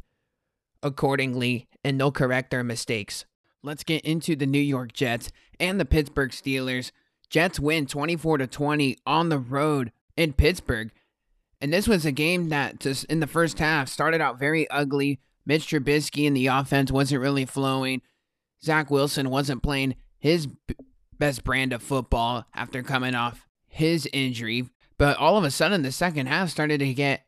accordingly and they'll correct their mistakes. Let's get into the New York Jets and the Pittsburgh Steelers. Jets win 24 to 20 on the road in Pittsburgh. And this was a game that just in the first half started out very ugly. Mitch Trubisky in the offense wasn't really flowing. Zach Wilson wasn't playing his best brand of football after coming off his injury. But all of a sudden, the second half started to get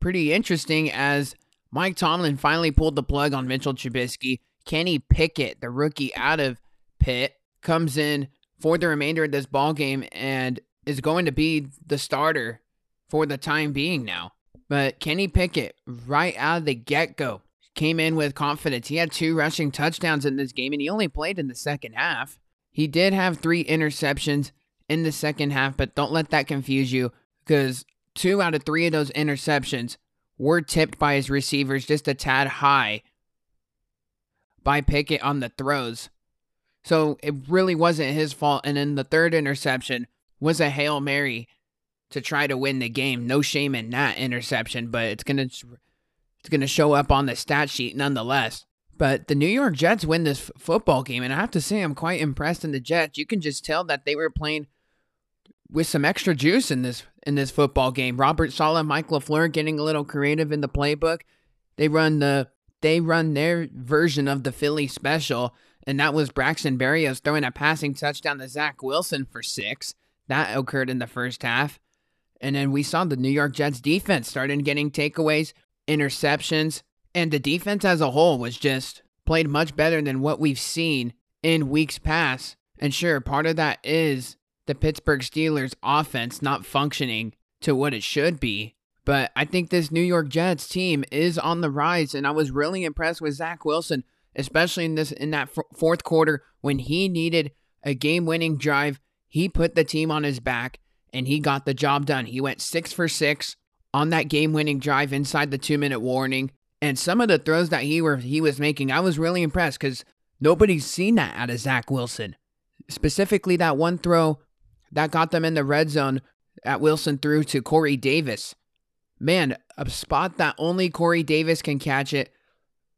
pretty interesting as Mike Tomlin finally pulled the plug on Mitchell Trubisky. Kenny Pickett, the rookie out of Pitt, comes in for the remainder of this ball game and is going to be the starter for the time being now. But Kenny Pickett, right out of the get go, came in with confidence. He had two rushing touchdowns in this game, and he only played in the second half. He did have three interceptions in the second half, but don't let that confuse you because two out of three of those interceptions were tipped by his receivers just a tad high by Pickett on the throws. So it really wasn't his fault. And then the third interception was a Hail Mary to try to win the game. No shame in that interception, but it's going to it's going to show up on the stat sheet nonetheless. But the New York Jets win this f- football game, and I have to say, I'm quite impressed in the Jets. You can just tell that they were playing with some extra juice in this in this football game. Robert Saleh, Mike LaFleur getting a little creative in the playbook. They run the they run their version of the Philly special, and that was Braxton Berrios throwing a passing touchdown to Zach Wilson for six. That occurred in the first half. And then we saw the New York Jets defense starting getting takeaways, interceptions, and the defense as a whole was just played much better than what we've seen in weeks past. And sure, part of that is the Pittsburgh Steelers offense not functioning to what it should be. But I think this New York Jets team is on the rise, and I was really impressed with Zach Wilson, especially in this in that f- fourth quarter when he needed a game-winning drive. He put the team on his back, and he got the job done. He went six for six on that game-winning drive inside the two-minute warning, and some of the throws that he were he was making, I was really impressed because nobody's seen that out of Zach Wilson. Specifically, that one throw that got them in the red zone at Wilson threw to Corey Davis. Man, a spot that only Corey Davis can catch it.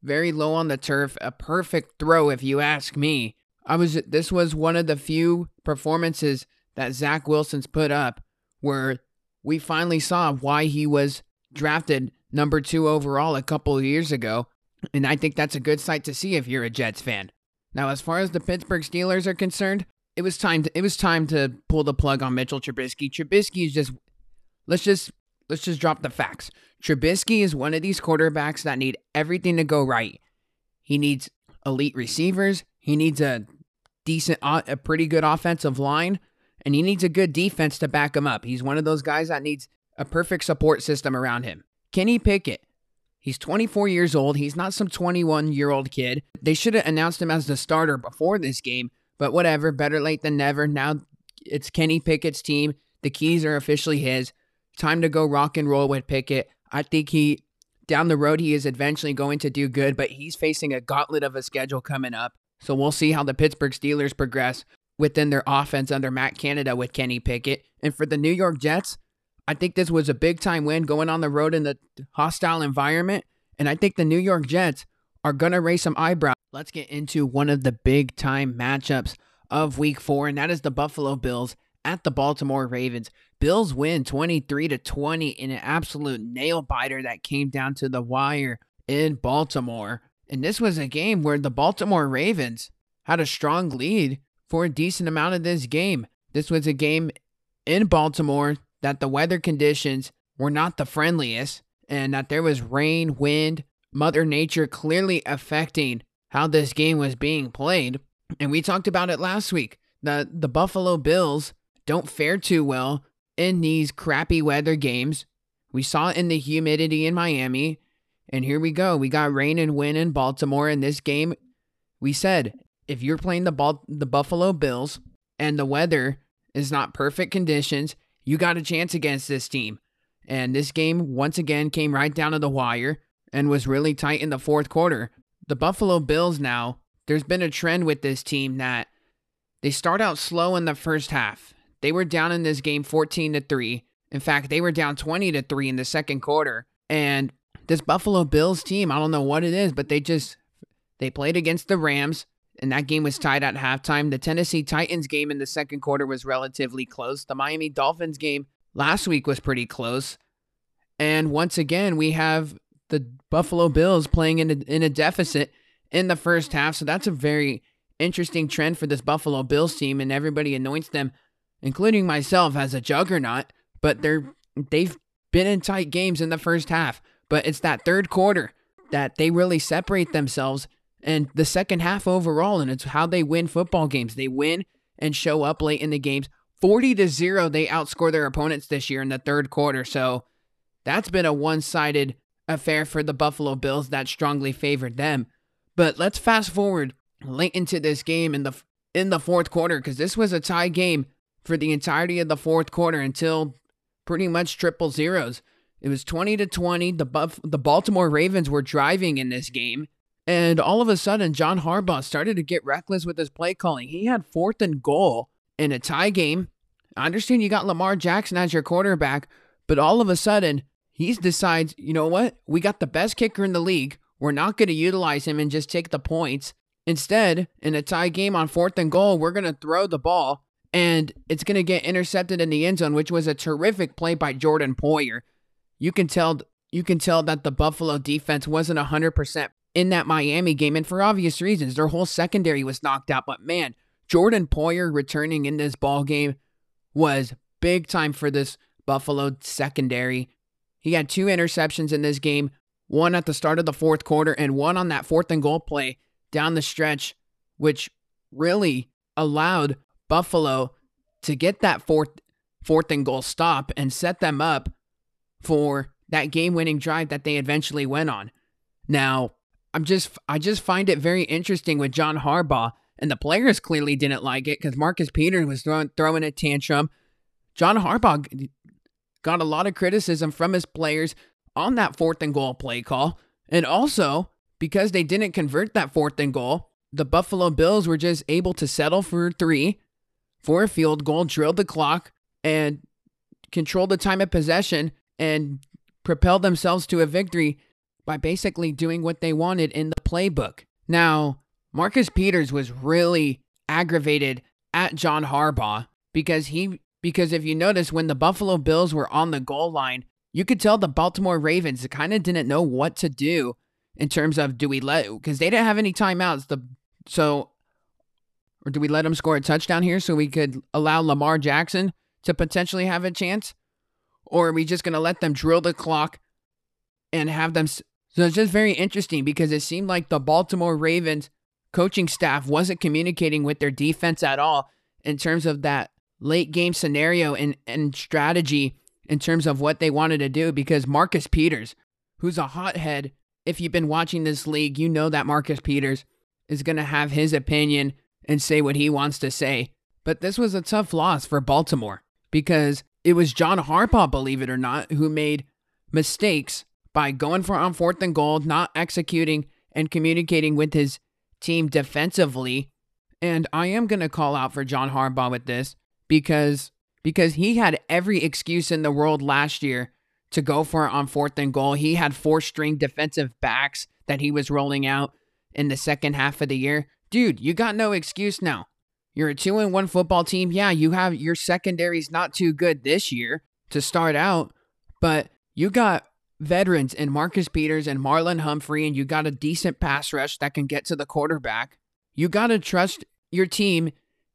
Very low on the turf. A perfect throw, if you ask me. I was this was one of the few performances that Zach Wilson's put up where we finally saw why he was drafted number two overall a couple years ago. And I think that's a good sight to see if you're a Jets fan. Now, as far as the Pittsburgh Steelers are concerned, it was time to it was time to pull the plug on Mitchell Trubisky. Trubisky is just let's just let's just drop the facts. Trubisky is one of these quarterbacks that need everything to go right. He needs elite receivers, he needs a decent a pretty good offensive line, and he needs a good defense to back him up. He's one of those guys that needs a perfect support system around him. Kenny Pickett He's 24 years old. He's not some 21 year old kid. They should have announced him as the starter before this game, but whatever, better late than never. Now it's Kenny Pickett's team. The keys are officially his. Time to go rock and roll with Pickett. I think he, down the road, he is eventually going to do good, but he's facing a gauntlet of a schedule coming up. So we'll see how the Pittsburgh Steelers progress within their offense under Matt Canada with Kenny Pickett. And for the New York Jets, I think this was a big time win going on the road in the hostile environment. And I think the New York Jets are going to raise some eyebrows let's get into one of the big time matchups of week four, and that is the Buffalo Bills at the Baltimore Ravens. Bills win 23 to 20 in an absolute nail biter that came down to the wire in Baltimore. And this was a game where the Baltimore Ravens had a strong lead for a decent amount of this game. This was a game in Baltimore that the weather conditions were not the friendliest and that there was rain, wind, Mother Nature clearly affecting how this game was being played. And we talked about it last week. The the Buffalo Bills don't fare too well in these crappy weather games. We saw it in the humidity in Miami. And here we go. We got rain and wind in Baltimore in this game. We said if you're playing the the Buffalo Bills and the weather is not perfect conditions, you got a chance against this team. And this game once again came right down to the wire and was really tight in the fourth quarter. The Buffalo Bills now, there's been a trend with this team that they start out slow in the first half. They were down in this game 14 to 3. In fact, they were down 20 to 3 in the second quarter. And this Buffalo Bills team, I don't know what it is, but they just they played against the Rams and that game was tied at halftime. The Tennessee Titans game in the second quarter was relatively close. The Miami Dolphins game last week was pretty close. And once again, we have the Buffalo Bills playing in a, in a deficit in the first half. So that's a very interesting trend for this Buffalo Bills team, and everybody anoints them, including myself, as a juggernaut. But they're they've been in tight games in the first half. But it's that third quarter that they really separate themselves and the second half overall, and it's how they win football games. They win and show up late in the games. 40 to 0, they outscore their opponents this year in the third quarter. So that's been a one sided affair for the Buffalo Bills that strongly favored them. But let's fast forward late into this game in the in the fourth quarter because this was a tie game for the entirety of the fourth quarter until pretty much triple zeros. It was 20 to 20. The Buff- the Baltimore Ravens were driving in this game and all of a sudden, John Harbaugh started to get reckless with his play calling. He had fourth and goal in a tie game. I understand you got Lamar Jackson as your quarterback, but all of a sudden, he decides, you know what? We got the best kicker in the league. We're not going to utilize him and just take the points. Instead, in a tie game on fourth and goal, we're going to throw the ball and it's going to get intercepted in the end zone, which was a terrific play by Jordan Poyer. You can tell you can tell that the Buffalo defense wasn't 100% in that Miami game, and for obvious reasons, their whole secondary was knocked out. But man, Jordan Poyer returning in this ball game was big time for this Buffalo secondary. He had two interceptions in this game, one at the start of the fourth quarter and one on that fourth and goal play down the stretch, which really allowed Buffalo to get that fourth fourth and goal stop and set them up for that game-winning drive that they eventually went on. Now, I'm just I just find it very interesting with John Harbaugh, and the players clearly didn't like it because Marcus Peters was throwing throwing a tantrum. John Harbaugh got a lot of criticism from his players on that fourth and goal play call, and also because they didn't convert that fourth and goal, the Buffalo Bills were just able to settle for three, for a field goal, drill the clock, and control the time of possession and propel themselves to a victory by basically doing what they wanted in the playbook. Now, Marcus Peters was really aggravated at John Harbaugh because he because if you notice when the Buffalo Bills were on the goal line, you could tell the Baltimore Ravens kind of didn't know what to do in terms of do we let because they didn't have any timeouts. The so or do we let them score a touchdown here so we could allow Lamar Jackson to potentially have a chance? Or are we just to let them drill the clock and have them so it's just very interesting because it seemed like the Baltimore Ravens coaching staff wasn't communicating with their defense at all in terms of that late game scenario and, and strategy in terms of what they wanted to do because Marcus Peters, who's a hothead, if you've been watching this league, you know that Marcus Peters is going to have his opinion and say what he wants to say. But this was a tough loss for Baltimore because it was John Harbaugh, believe it or not, who made mistakes by going for on fourth and goal, not executing and communicating with his team defensively. And I am going to call out for John Harbaugh with this because because he had every excuse in the world last year to go for it on fourth and goal. He had four string defensive backs that he was rolling out in the second half of the year. Dude, you got no excuse now. You're a 2 and 1 football team. Yeah, you have your secondary's not too good this year to start out, but you got veterans in Marcus Peters and Marlon Humphrey, and you got a decent pass rush that can get to the quarterback. You got to trust your team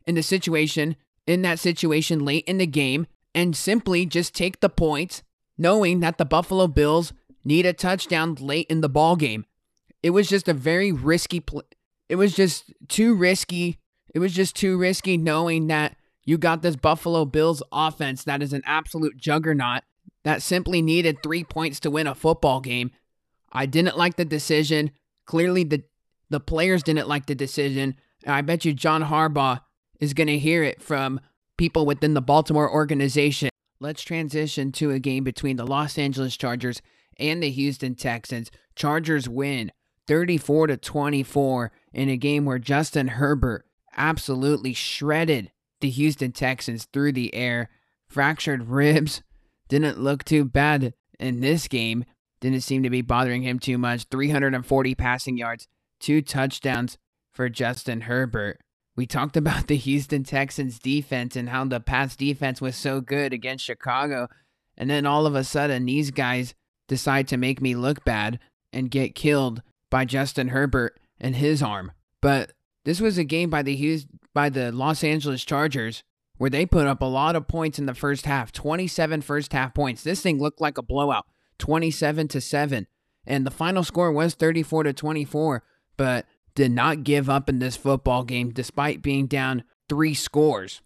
in the situation, in that situation late in the game, and simply just take the points, knowing that the Buffalo Bills need a touchdown late in the ball game. It was just a very risky play. It was just too risky. It was just too risky knowing that you got this Buffalo Bills offense that is an absolute juggernaut that simply needed three points to win a football game. I didn't like the decision. Clearly, the the players didn't like the decision. I bet you John Harbaugh is going to hear it from people within the Baltimore organization. Let's transition to a game between the Los Angeles Chargers and the Houston Texans. Chargers win 34 to 24 in a game where Justin Herbert absolutely shredded the Houston Texans through the air. Fractured ribs (laughs) didn't look too bad in this game. Didn't seem to be bothering him too much. 340 passing yards, two touchdowns for Justin Herbert. We talked about (laughs) the Houston Texans defense and how the pass defense was so good against Chicago. And then all of a sudden, these guys decide to make me look bad and get killed by Justin Herbert and his arm. But this was a game by the by the Los Angeles Chargers where they put up a lot of points in the first half 27 first half points. This thing looked like a blowout 27 to 7. And the final score was 34 to 24, but did not give up in this football game despite being down three scores.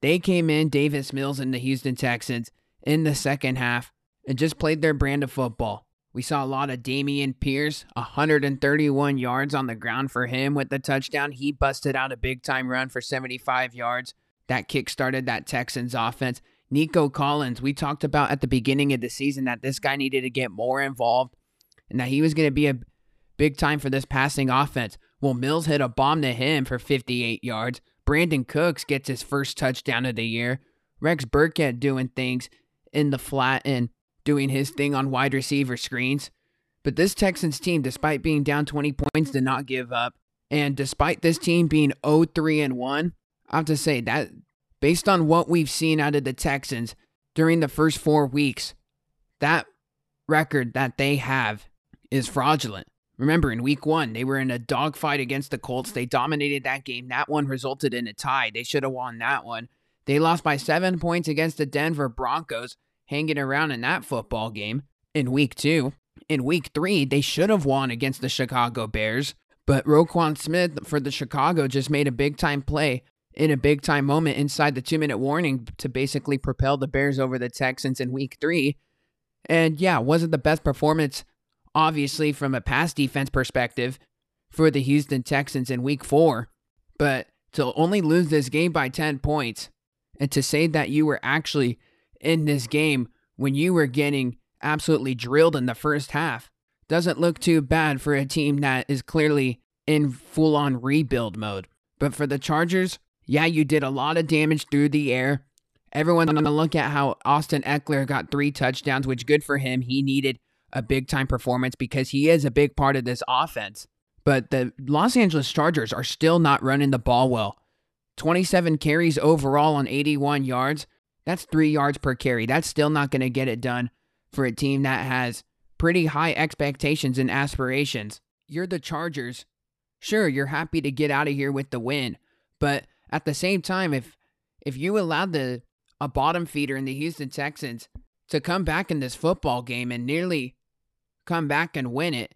They came in, Davis Mills and the Houston Texans, in the second half and just played their brand of football. We saw a lot of Dameon Pierce, 131 yards on the ground for him with the touchdown. He busted out a big time run for 75 yards. That kick started that Texans offense. Nico Collins, we talked about at the beginning of the season that this guy needed to get more involved and that he was going to be a big time for this passing offense. Well, Mills hit a bomb to him for 58 yards. Brandin Cooks gets his first touchdown of the year. Rex Burkhead doing things in the flat and doing his thing on wide receiver screens. But this Texans team, despite being down 20 points, did not give up. And despite this team being 0 3 and 1, I have to say that based on what we've seen out of the Texans during the first four weeks, that record that they have is fraudulent. Remember, in week one, they were in a dogfight against the Colts. They dominated that game. That one resulted in a tie. They should have won that one. They lost by seven points against the Denver Broncos, hanging around in that football game in week two. In week three, they should have won against the Chicago Bears, but Roquan Smith for the Chicago just made a big time play in a big time moment inside the two minute warning to basically propel the Bears over the Texans in week three. And yeah, wasn't the best performance obviously, from a pass defense perspective for the Houston Texans in week four. But to only lose this game by 10 points and to say that you were actually in this game when you were getting absolutely drilled in the first half doesn't look too bad for a team that is clearly in full on rebuild mode. But for the Chargers, yeah, you did a lot of damage through the air. Everyone's going to look at how Austin Ekeler got three touchdowns, which good for him. He needed a big time performance because he is a big part of this offense. But the Los Angeles Chargers are still not running the ball well. 27 carries overall on 81 yards. That's three yards per carry. That's still not going to get it done for a team that has pretty high expectations and aspirations. You're the Chargers. Sure, you're happy to get out of here with the win, but at the same time, if if you allowed the a bottom feeder in the Houston Texans to come back in this football game and nearly come back and win it.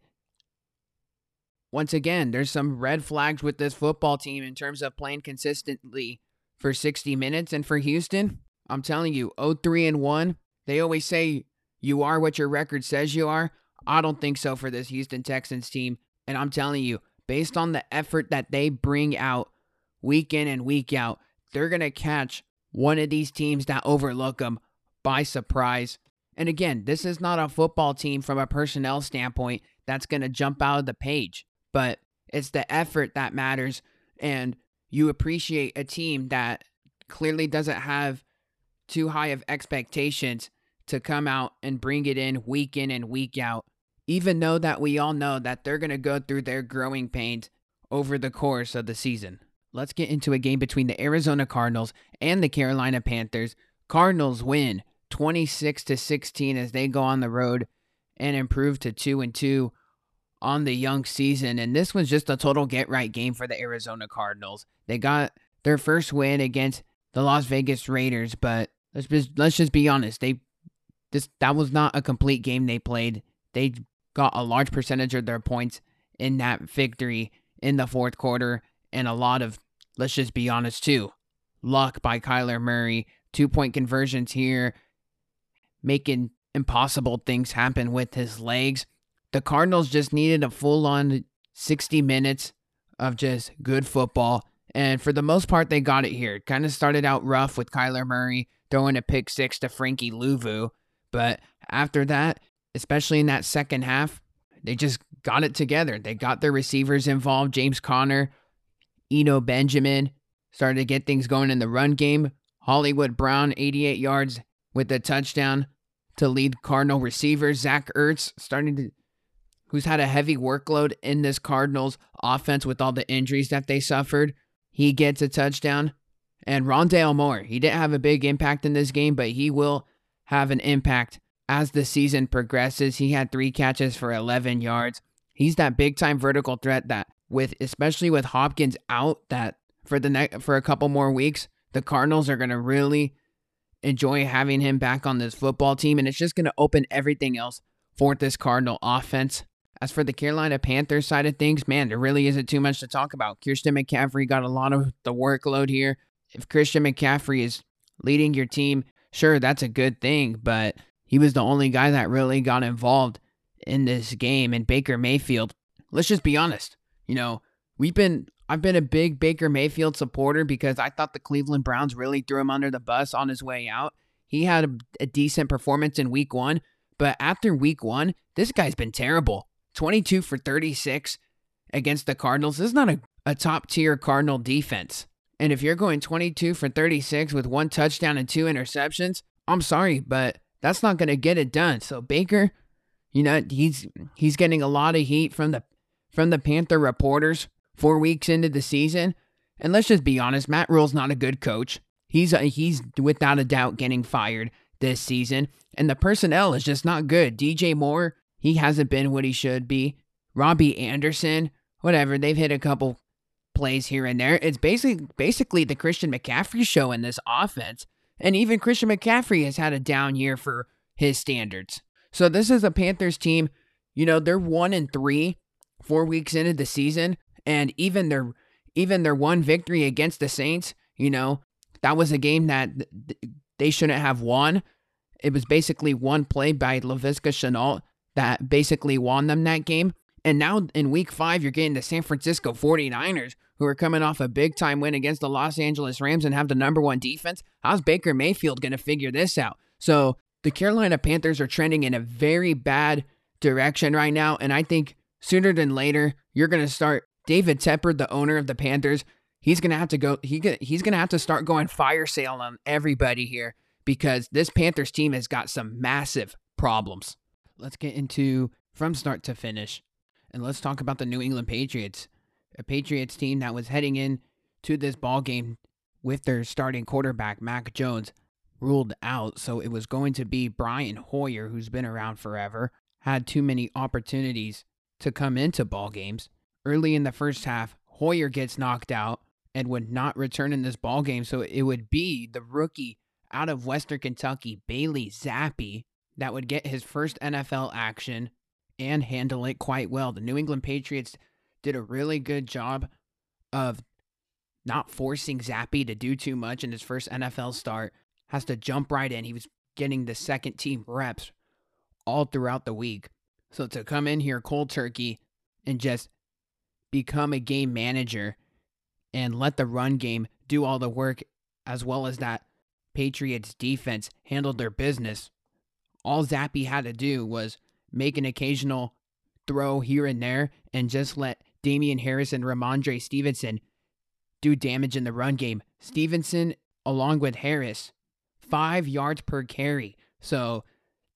Once again, there's some red flags with this football team in terms of playing consistently for 60 minutes. And for Houston, I'm telling you, 0 3 and 1, they always say you are what your record says you are. I don't think so for this Houston Texans team. And I'm telling you, based on the effort that they bring out week in and week out, they're going to catch one of these teams that overlook them by surprise. And again, this is not a football team from a personnel standpoint that's going to jump out of the page, but it's the effort that matters. And you appreciate a team that clearly doesn't have too high of expectations to come out and bring it in week in and week out, even though that we all know that they're going to go through their growing pains over the course of the season. let's get into a game between the Arizona Cardinals and the Carolina Panthers. Cardinals win 26 to 16 as they go on the road and improve to 2 and 2 on the young season. And this was just a total get right game for the Arizona Cardinals. They got their first win against the Las Vegas Raiders, but let's just let's just be honest. They this that was not a complete game they played. They got a large percentage of their points in that victory in the fourth quarter and a lot of let's just be honest too. Luck by Kyler Murray, two point conversions here, making impossible things happen with his legs. The Cardinals just needed a full on 60 minutes of just good football. And for the most part, they got it here. Kind of started out rough with Kyler Murray throwing a pick six to Frankie Luvu. But after that, especially in that second half, they just got it together. They got their receivers involved. James Conner, Eno Benjamin started to get things going in the run game. Hollywood Brown, 88 yards with a touchdown to lead Cardinal receiver Zach Ertz starting to, who's had a heavy workload in this Cardinals offense with all the injuries that they suffered. He gets a touchdown. And Rondale Moore, he didn't have a big impact in this game, but he will have an impact as the season progresses. He had three catches for 11 yards. He's that big time vertical threat that, with especially with Hopkins out, that for the next for a couple more weeks, the Cardinals are going to really enjoy having him back on this football team, and it's just going to open everything else for this Cardinal offense. As for the Carolina Panthers side of things, man, there really isn't too much to talk about. Christian McCaffrey got a lot of the workload here. If Christian McCaffrey is leading your team, sure, that's a good thing, but he was the only guy that really got involved in this game. And Baker Mayfield, let's just be honest, you know, we've been I've been a big Baker Mayfield supporter because I thought the Cleveland Browns really threw him under the bus on his way out. He had a, a decent performance in week one, but after week one, this guy's been terrible. 22 for 36 against the Cardinals. This is not a, a top tier Cardinal defense. And if you're going 22 for 36 with one touchdown and two interceptions, I'm sorry, but that's not going to get it done. So Baker, you know, he's he's getting a lot of heat from the from the Panther reporters four weeks into the season. And let's just be honest, Matt Rhule's not a good coach. He's uh, he's without a doubt getting fired this season, and the personnel is just not good. DJ Moore, he hasn't been what he should be. Robbie Anderson, whatever, they've hit a couple plays here and there. It's basically basically the Christian McCaffrey show in this offense. And even Christian McCaffrey has had a down year for his standards. So this is a Panthers team, you know, they're 1 and 3 4 weeks into the season, and even their even their one victory against the Saints, you know, that was a game that they shouldn't have won. It was basically one play by Laviska Shenault that basically won them that game. And now in week five, you're getting the San Francisco 49ers, who are coming off a big time win against the Los Angeles Rams and have the number one defense. How's Baker Mayfield going to figure this out? So the Carolina Panthers are trending in a very bad direction right now. And I think sooner than later, you're going to start David Tepper, the owner of the Panthers, he's gonna have to go. He he's gonna have to start going fire sale on everybody here because this Panthers team has got some massive problems. Let's get into from start to finish, and let's talk about the New England Patriots, a Patriots team that was heading in to this ball game with their starting quarterback Mac Jones ruled out, so it was going to be Brian Hoyer, who's been around forever, had too many opportunities to come into ball games early in the first half, Hoyer gets knocked out and would not return in this ball game. So it would be the rookie out of Western Kentucky, Bailey Zappe, that would get his first NFL action and handle it quite well. The New England Patriots did a really good job of not forcing Zappi to do too much in his first NFL start. Has to jump right in. He was getting the second team reps all throughout the week. So to come in here cold turkey and just become a game manager and let the run game do all the work as well as that Patriots defense handled their business. All Zappe had to do was make an occasional throw here and there and just let Damien Harris and Rhamondre Stevenson do damage in the run game. Stevenson, along with Harris, five yards per carry. So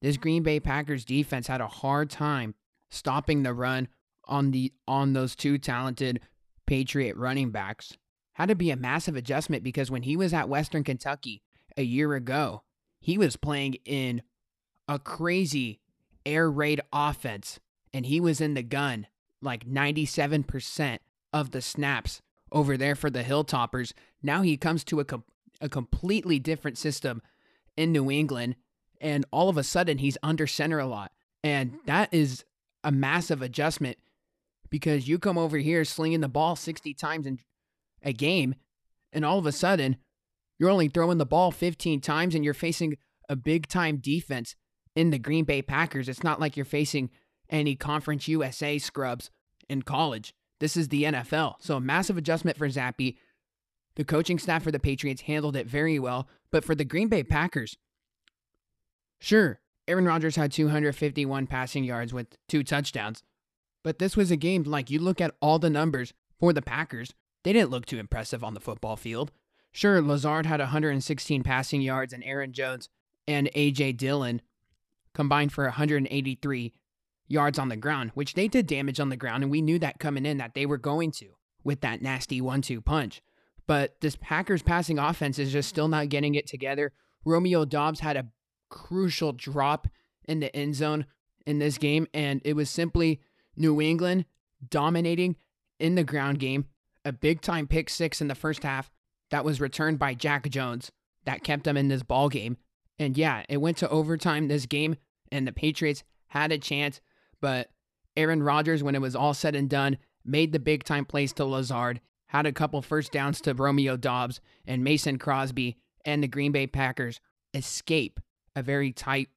this Green Bay Packers defense had a hard time stopping the run on the on those two talented Patriot running backs. had to be a massive adjustment because when he was at Western Kentucky a year ago, he was playing in a crazy air raid offense and he was in the gun like 97% of the snaps over there for the Hilltoppers. Now he comes to a, com- a completely different system in New England, and all of a sudden he's under center a lot. And that is a massive adjustment because you come over here slinging the ball 60 times in a game, and all of a sudden you're only throwing the ball 15 times and you're facing a big time defense in the Green Bay Packers. It's not like you're facing any Conference USA scrubs in college. This is the NFL. So, a massive adjustment for Zappe. The coaching staff for the Patriots handled it very well. But for the Green Bay Packers, sure, Aaron Rodgers had 251 passing yards with two touchdowns. But this was a game like you look at all the numbers for the Packers, they didn't look too impressive on the football field. Sure, Lazard had 116 passing yards, and Aaron Jones and A.J. Dillon combined for 183 yards on the ground, which they did damage on the ground, and we knew that coming in that they were going to with that nasty one two punch. But this Packers passing offense is just still not getting it together. Romeo Doubs had a crucial drop in the end zone in this game, and it was simply New England dominating in the ground game. A big time pick six in the first half that was returned by Jack Jones that kept them in this ball game. And yeah, it went to overtime this game, and the Patriots had a chance but Aaron Rodgers, when it was all said and done, made the big time plays to Lazard, had a couple first downs to Romeo Doubs and Mason Crosby, and the Green Bay Packers escape a very tight.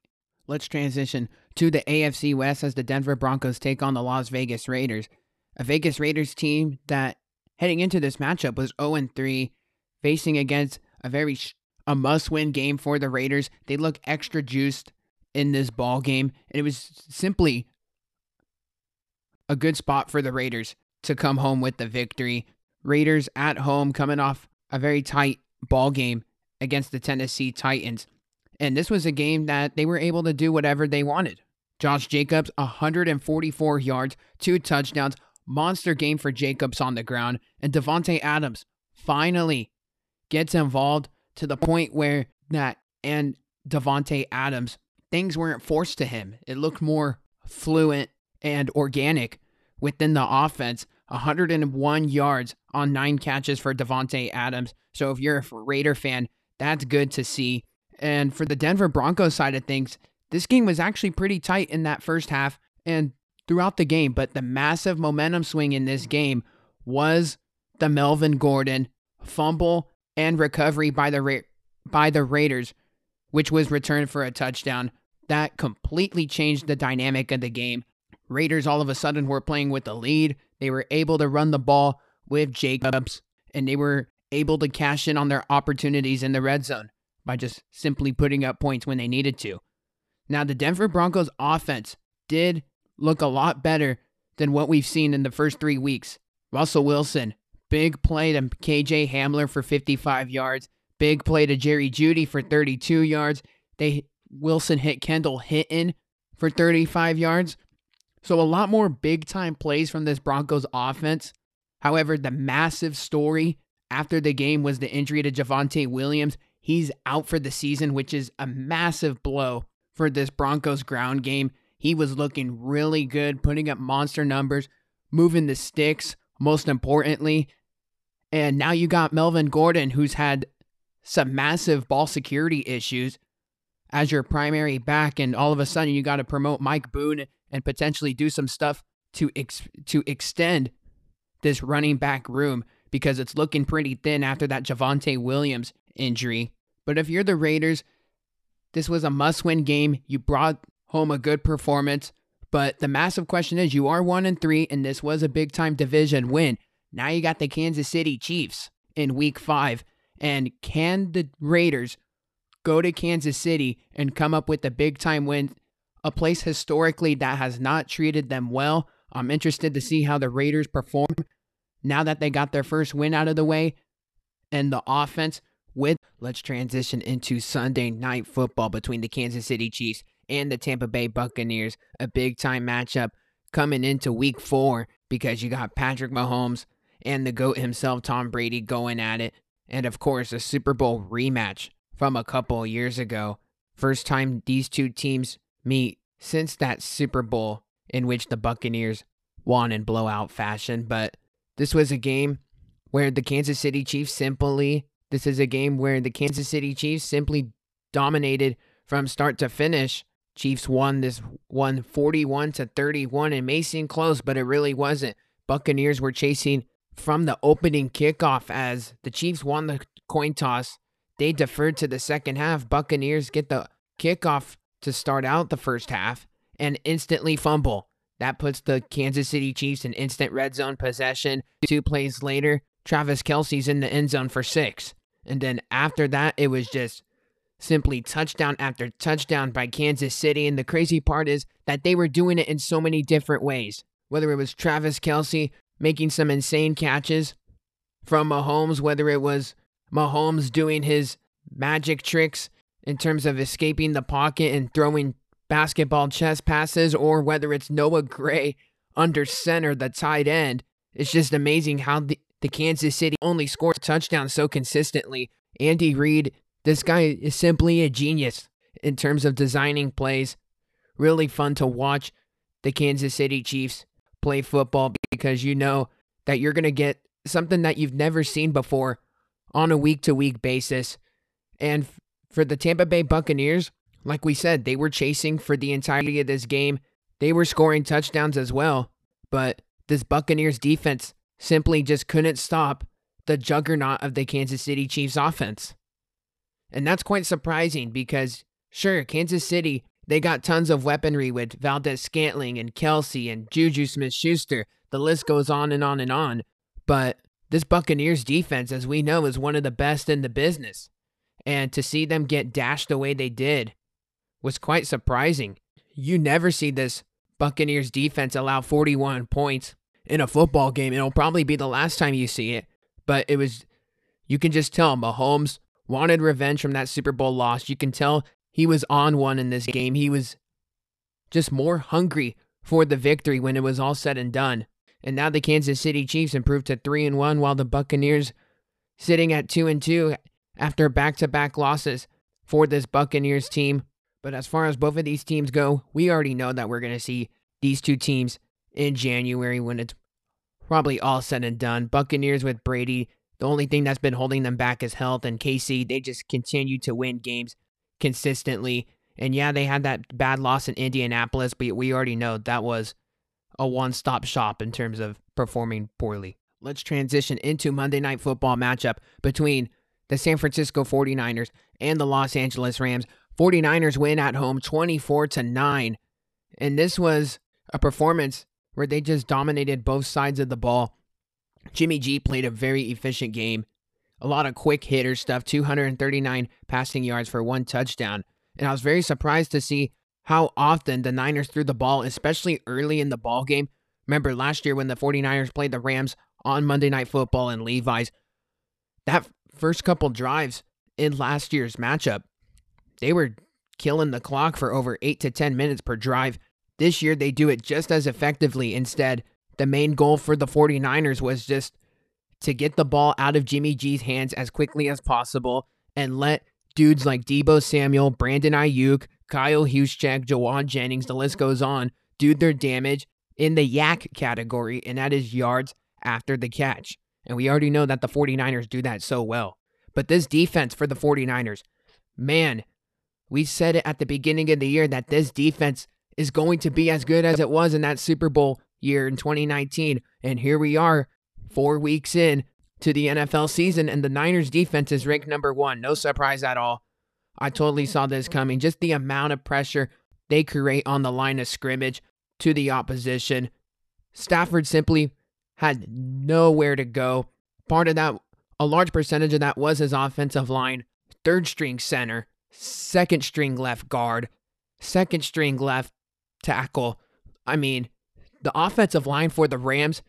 Let's transition to the AFC West as the Denver Broncos take on the Las Vegas Raiders. A Vegas Raiders team that heading into this matchup was 0 3, facing against a very a must-win game for the Raiders. They look extra juiced in this ball game, and it was simply a good spot for the Raiders to come home with the victory. Raiders at home coming off a very tight ball game against the Tennessee Titans. And this was a game that they were able to do whatever they wanted. Josh Jacobs, 144 yards, two touchdowns, monster game for Jacobs on the ground. And Davante Adams finally gets involved to the point where that and Davante Adams, things weren't forced to him. It looked more fluent and organic within the offense. 101 yards on nine catches for Davante Adams. So if you're a Raider fan, that's good to see. And for the Denver Broncos side of things, this game was actually pretty tight in that first half and throughout the game. But the massive momentum swing in this game was the Melvin Gordon fumble and recovery by the Ra- by the Raiders, which was returned for a touchdown. That completely changed the dynamic of the game. Raiders all of a sudden were playing with the lead. They were able to run the ball with Jacobs, and they were able to cash in on their opportunities in the red zone by just simply putting up points when they needed to. Now, the Denver Broncos offense did look a lot better than what we've seen in the first three weeks. Russell Wilson, big play to KJ Hamler for 55 yards, big play to Jerry Jeudy for 32 yards. They Wilson hit Kendall Hinton for 35 yards. So a lot more big time plays from this Broncos offense. However, the massive story after the game was the injury to Javonte Williams. He's out for the season, which is a massive blow for this Broncos ground game. He was looking really good, putting up monster numbers, moving the sticks, most importantly. And now you got Melvin Gordon, who's had some massive ball security issues as your primary back, and all of a sudden you got to promote Mike Boone and potentially do some stuff to ex- to extend this running back room because it's looking pretty thin after that Javonte Williams injury. But if you're the Raiders, this was a must-win game. You brought home a good performance, but the massive question is you are 1 and 3 and this was a big-time division win. Now you got the Kansas City Chiefs in week 5 and can the Raiders go to Kansas City and come up with a big-time win a place historically that has not treated them well. I'm interested to see how the Raiders perform now that they got their first win out of the way and the offense with let's transition into Sunday night football between the Kansas City Chiefs and the Tampa Bay Buccaneers, a big time matchup coming into week 4 because you got Patrick Mahomes and the GOAT himself, Tom Brady, going at it. And of course, a Super Bowl rematch from a couple years ago. First time these two teams meet since that Super Bowl in which the Buccaneers won in blowout fashion. But this was a game where the Kansas City Chiefs simply, this is a game where the Kansas City Chiefs simply dominated from start to finish. Chiefs won this one 41 to 31. It may seem close, but it really wasn't. Buccaneers were chasing from the opening kickoff as the Chiefs won the coin toss. They deferred to the second half. Buccaneers get the kickoff to start out the first half and instantly fumble. That puts the Kansas City Chiefs in instant red zone possession. Two plays later, Travis Kelce's in the end zone for six. And then after that, it was just simply touchdown after touchdown by Kansas City. And the crazy part is that they were doing it in so many different ways. Whether it was Travis Kelce making some insane catches from Mahomes, whether it was Mahomes doing his magic tricks in terms of escaping the pocket and throwing basketball chest passes, or whether it's Noah Gray under center, the tight end. It's just amazing how the, the Kansas City only scores touchdowns so consistently. Andy Reid, this guy is simply a genius in terms of designing plays. Really fun to watch the Kansas City Chiefs play football because you know that you're going to get something that you've never seen before on a week to week basis. And for the Tampa Bay Buccaneers, like we said, they were chasing for the entirety of this game. They were scoring touchdowns as well, but this Buccaneers defense simply just couldn't stop the juggernaut of the Kansas City Chiefs offense. And that's quite surprising because, sure, Kansas City, they got tons of weaponry with Valdes-Scantling and Kelce and Juju Smith Schuster. The list goes on and on and on. But this Buccaneers defense, as we know, is one of the best in the business. And to see them get dashed the way they did was quite surprising. You never see this Buccaneers defense allow 41 points in a football game. It'll probably be the last time you see it, but it was, you can just tell Mahomes wanted revenge from that Super Bowl loss. You can tell he was on one in this game. He was just more hungry for the victory when it was all said and done. And now the Kansas City Chiefs improved to 3 and 1 while the Buccaneers sitting at 2 and 2 after back-to-back losses for this Buccaneers team. But as far as both of these teams go, we already know that we're going to see these two teams in January when it's probably all said and done. Buccaneers with Brady, the only thing that's been holding them back is health, and KC, they just continue to win games consistently. And yeah, they had that bad loss in Indianapolis, but we already know that was a one stop shop in terms of performing poorly. Let's transition into Monday Night Football matchup between the San Francisco 49ers and the Los Angeles Rams. 49ers win at home 24 to 9. And this was a performance where they just dominated both sides of the ball. Jimmy G played a very efficient game. A lot of quick hitter stuff, 239 passing yards for one touchdown. And I was very surprised to see how often the Niners threw the ball, especially early in the ball game. Remember last year when the 49ers played the Rams on Monday Night Football and Levi's, that first couple drives in last year's matchup, they were killing the clock for over 8 to 10 minutes per drive. This year, they do it just as effectively. Instead, the main goal for the 49ers was just to get the ball out of Jimmy G's hands as quickly as possible and let dudes like Deebo Samuel, Brandon Aiyuk, Kyle Juszczyk, Jauan Jennings, the list goes on, do their damage in the YAC category, and that is yards after the catch. And we already know that the 49ers do that so well. But this defense for the 49ers, man, we said it at the beginning of the year that this defense is going to be as good as it was in that Super Bowl year in 2019. And here we are, four weeks in to the NFL season, and the Niners defense is ranked number one. No surprise at all. I totally saw this coming. Just the amount of pressure they create on the line of scrimmage to the opposition. Stafford simply had nowhere to go. Part of that, a large percentage of that was his offensive line, third string center second string left guard, second string left tackle. I mean, the offensive line for the Rams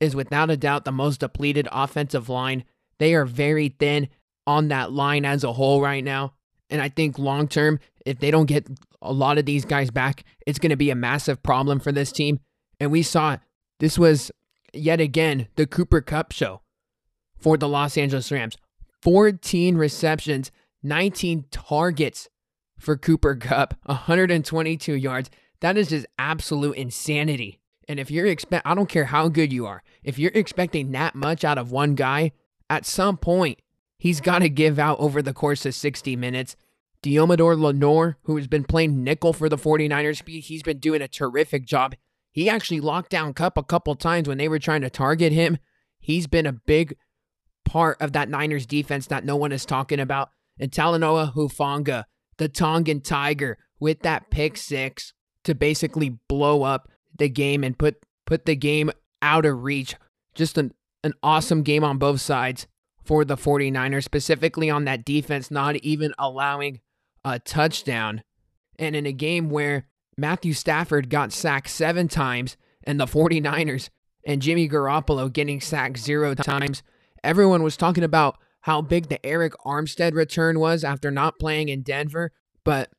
is without a doubt the most depleted offensive line. They are very thin on that line as a whole right now. And I think long term, if they don't get a lot of these guys back, it's going to be a massive problem for this team. And we saw. This was yet again the Cooper Kupp show for the Los Angeles Rams. 14 receptions, 19 targets for Cooper Kupp, 122 yards. That is just absolute insanity. And if you're expect I don't care how good you are, if you're expecting that much out of one guy, at some point he's got to give out over the course of 60 minutes. Deommodo Lenoir, who has been playing nickel for the 49ers, he's been doing a terrific job. He actually locked down Kupp a couple times when they were trying to target him. He's been a big part of that Niners defense that no one is talking about. And Talanoa Hufanga, the Tongan Tiger, with that pick six to basically blow up the game and put put the game out of reach. Just an, an awesome game on both sides for the 49ers, specifically on that defense, not even allowing a touchdown. And in a game where Matthew Stafford got sacked seven times and the 49ers and Jimmy Garoppolo getting sacked zero times, everyone was talking about how big the Arik Armstead return was after not playing in Denver. But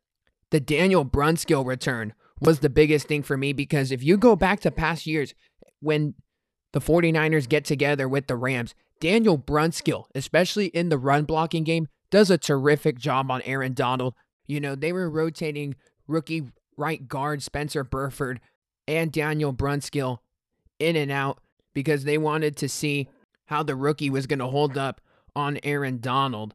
the Daniel Brunskill return was the biggest thing for me because if you go back to past years when the 49ers get together with the Rams, Daniel Brunskill, especially in the run blocking game, does a terrific job on Aaron Donald. You know, they were rotating rookie right guard Spencer Burford and Daniel Brunskill in and out because they wanted to see how the rookie was going to hold up on Aaron Donald,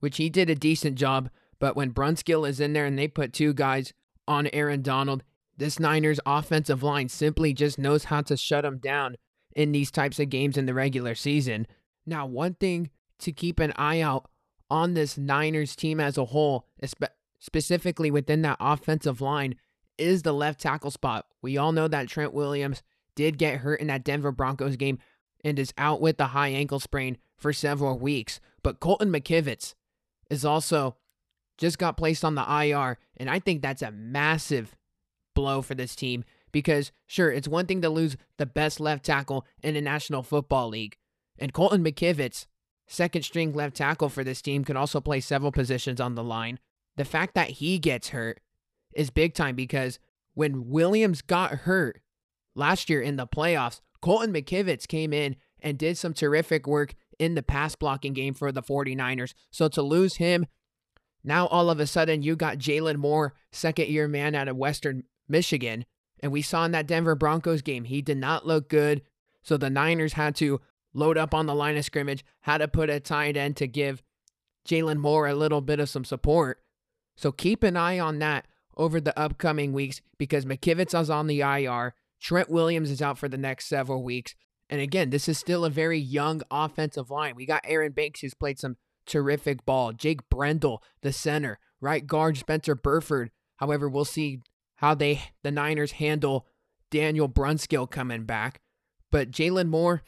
which he did a decent job. But when Brunskill is in there and they put two guys on Aaron Donald. This Niners offensive line simply just knows how to shut him down in these types of games in the regular season. Now, one thing to keep an eye out on this Niners team as a whole, specifically within that offensive line, is the left tackle spot. We all know that Trent Williams did get hurt in that Denver Broncos game and is out with a high ankle sprain for several weeks. But Colton McKivitz is also just got placed on the IR. And I think that's a massive blow for this team because, sure, it's one thing to lose the best left tackle in the National Football League. And Colton McKivitz, second string left tackle for this team, could also play several positions on the line. The fact that he gets hurt is big time because when Williams got hurt last year in the playoffs, Colton McKivitz came in and did some terrific work in the pass blocking game for the 49ers. So to lose him now all of a sudden you got Jaylon Moore, second year man out of Western Michigan. And we saw in that Denver Broncos game, he did not look good. So the Niners had to load up on the line of scrimmage, had to put a tight end to give Jaylon Moore a little bit of some support. So keep an eye on that over the upcoming weeks because McKivitz is on the IR. Trent Williams is out for the next several weeks. And again, this is still a very young offensive line. We got Aaron Banks, who's played some terrific ball. Jake Brendel, the center, right guard Spencer Burford. However, we'll see how they the Niners handle Daniel Brunskill coming back. But Jaylon Moore,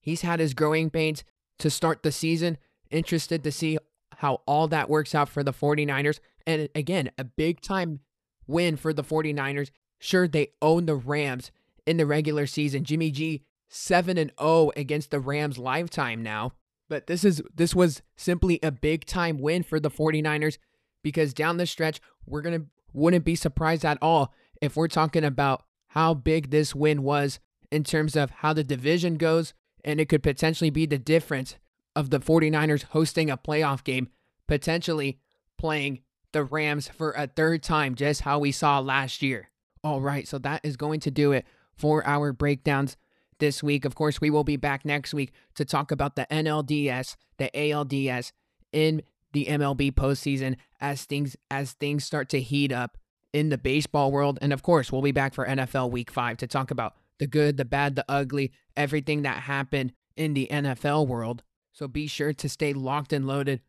he's had his growing pains to start the season. Interested to see how all that works out for the 49ers. And again, a big time win for the 49ers. Sure, they own the Rams in the regular season. Jimmy G 7 and 0 against the Rams lifetime now. But this is this was simply a big time win for the 49ers because down the stretch, we're going to wouldn't be surprised at all if we're talking about how big this win was in terms of how the division goes and it could potentially be the difference of the 49ers hosting a playoff game, potentially playing the Rams for a third time, just how we saw last year. All right, so that is going to do it for our breakdowns this week. Of course, we will be back next week to talk about the NLDS, the ALDS in the MLB postseason as things as things start to heat up in the baseball world. And of course, we'll be back for NFL week 5 to talk about the good, the bad, the ugly, everything that happened in the NFL world. So be sure to stay locked and loaded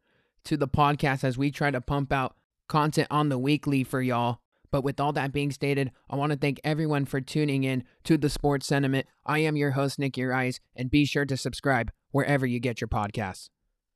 to the podcast as we try to pump out content on the weekly for y'all. But with all that being stated, I want to thank everyone for tuning in to the Sports Sentiment. I am your host, Nick Urias, and be sure to subscribe wherever you get your podcasts.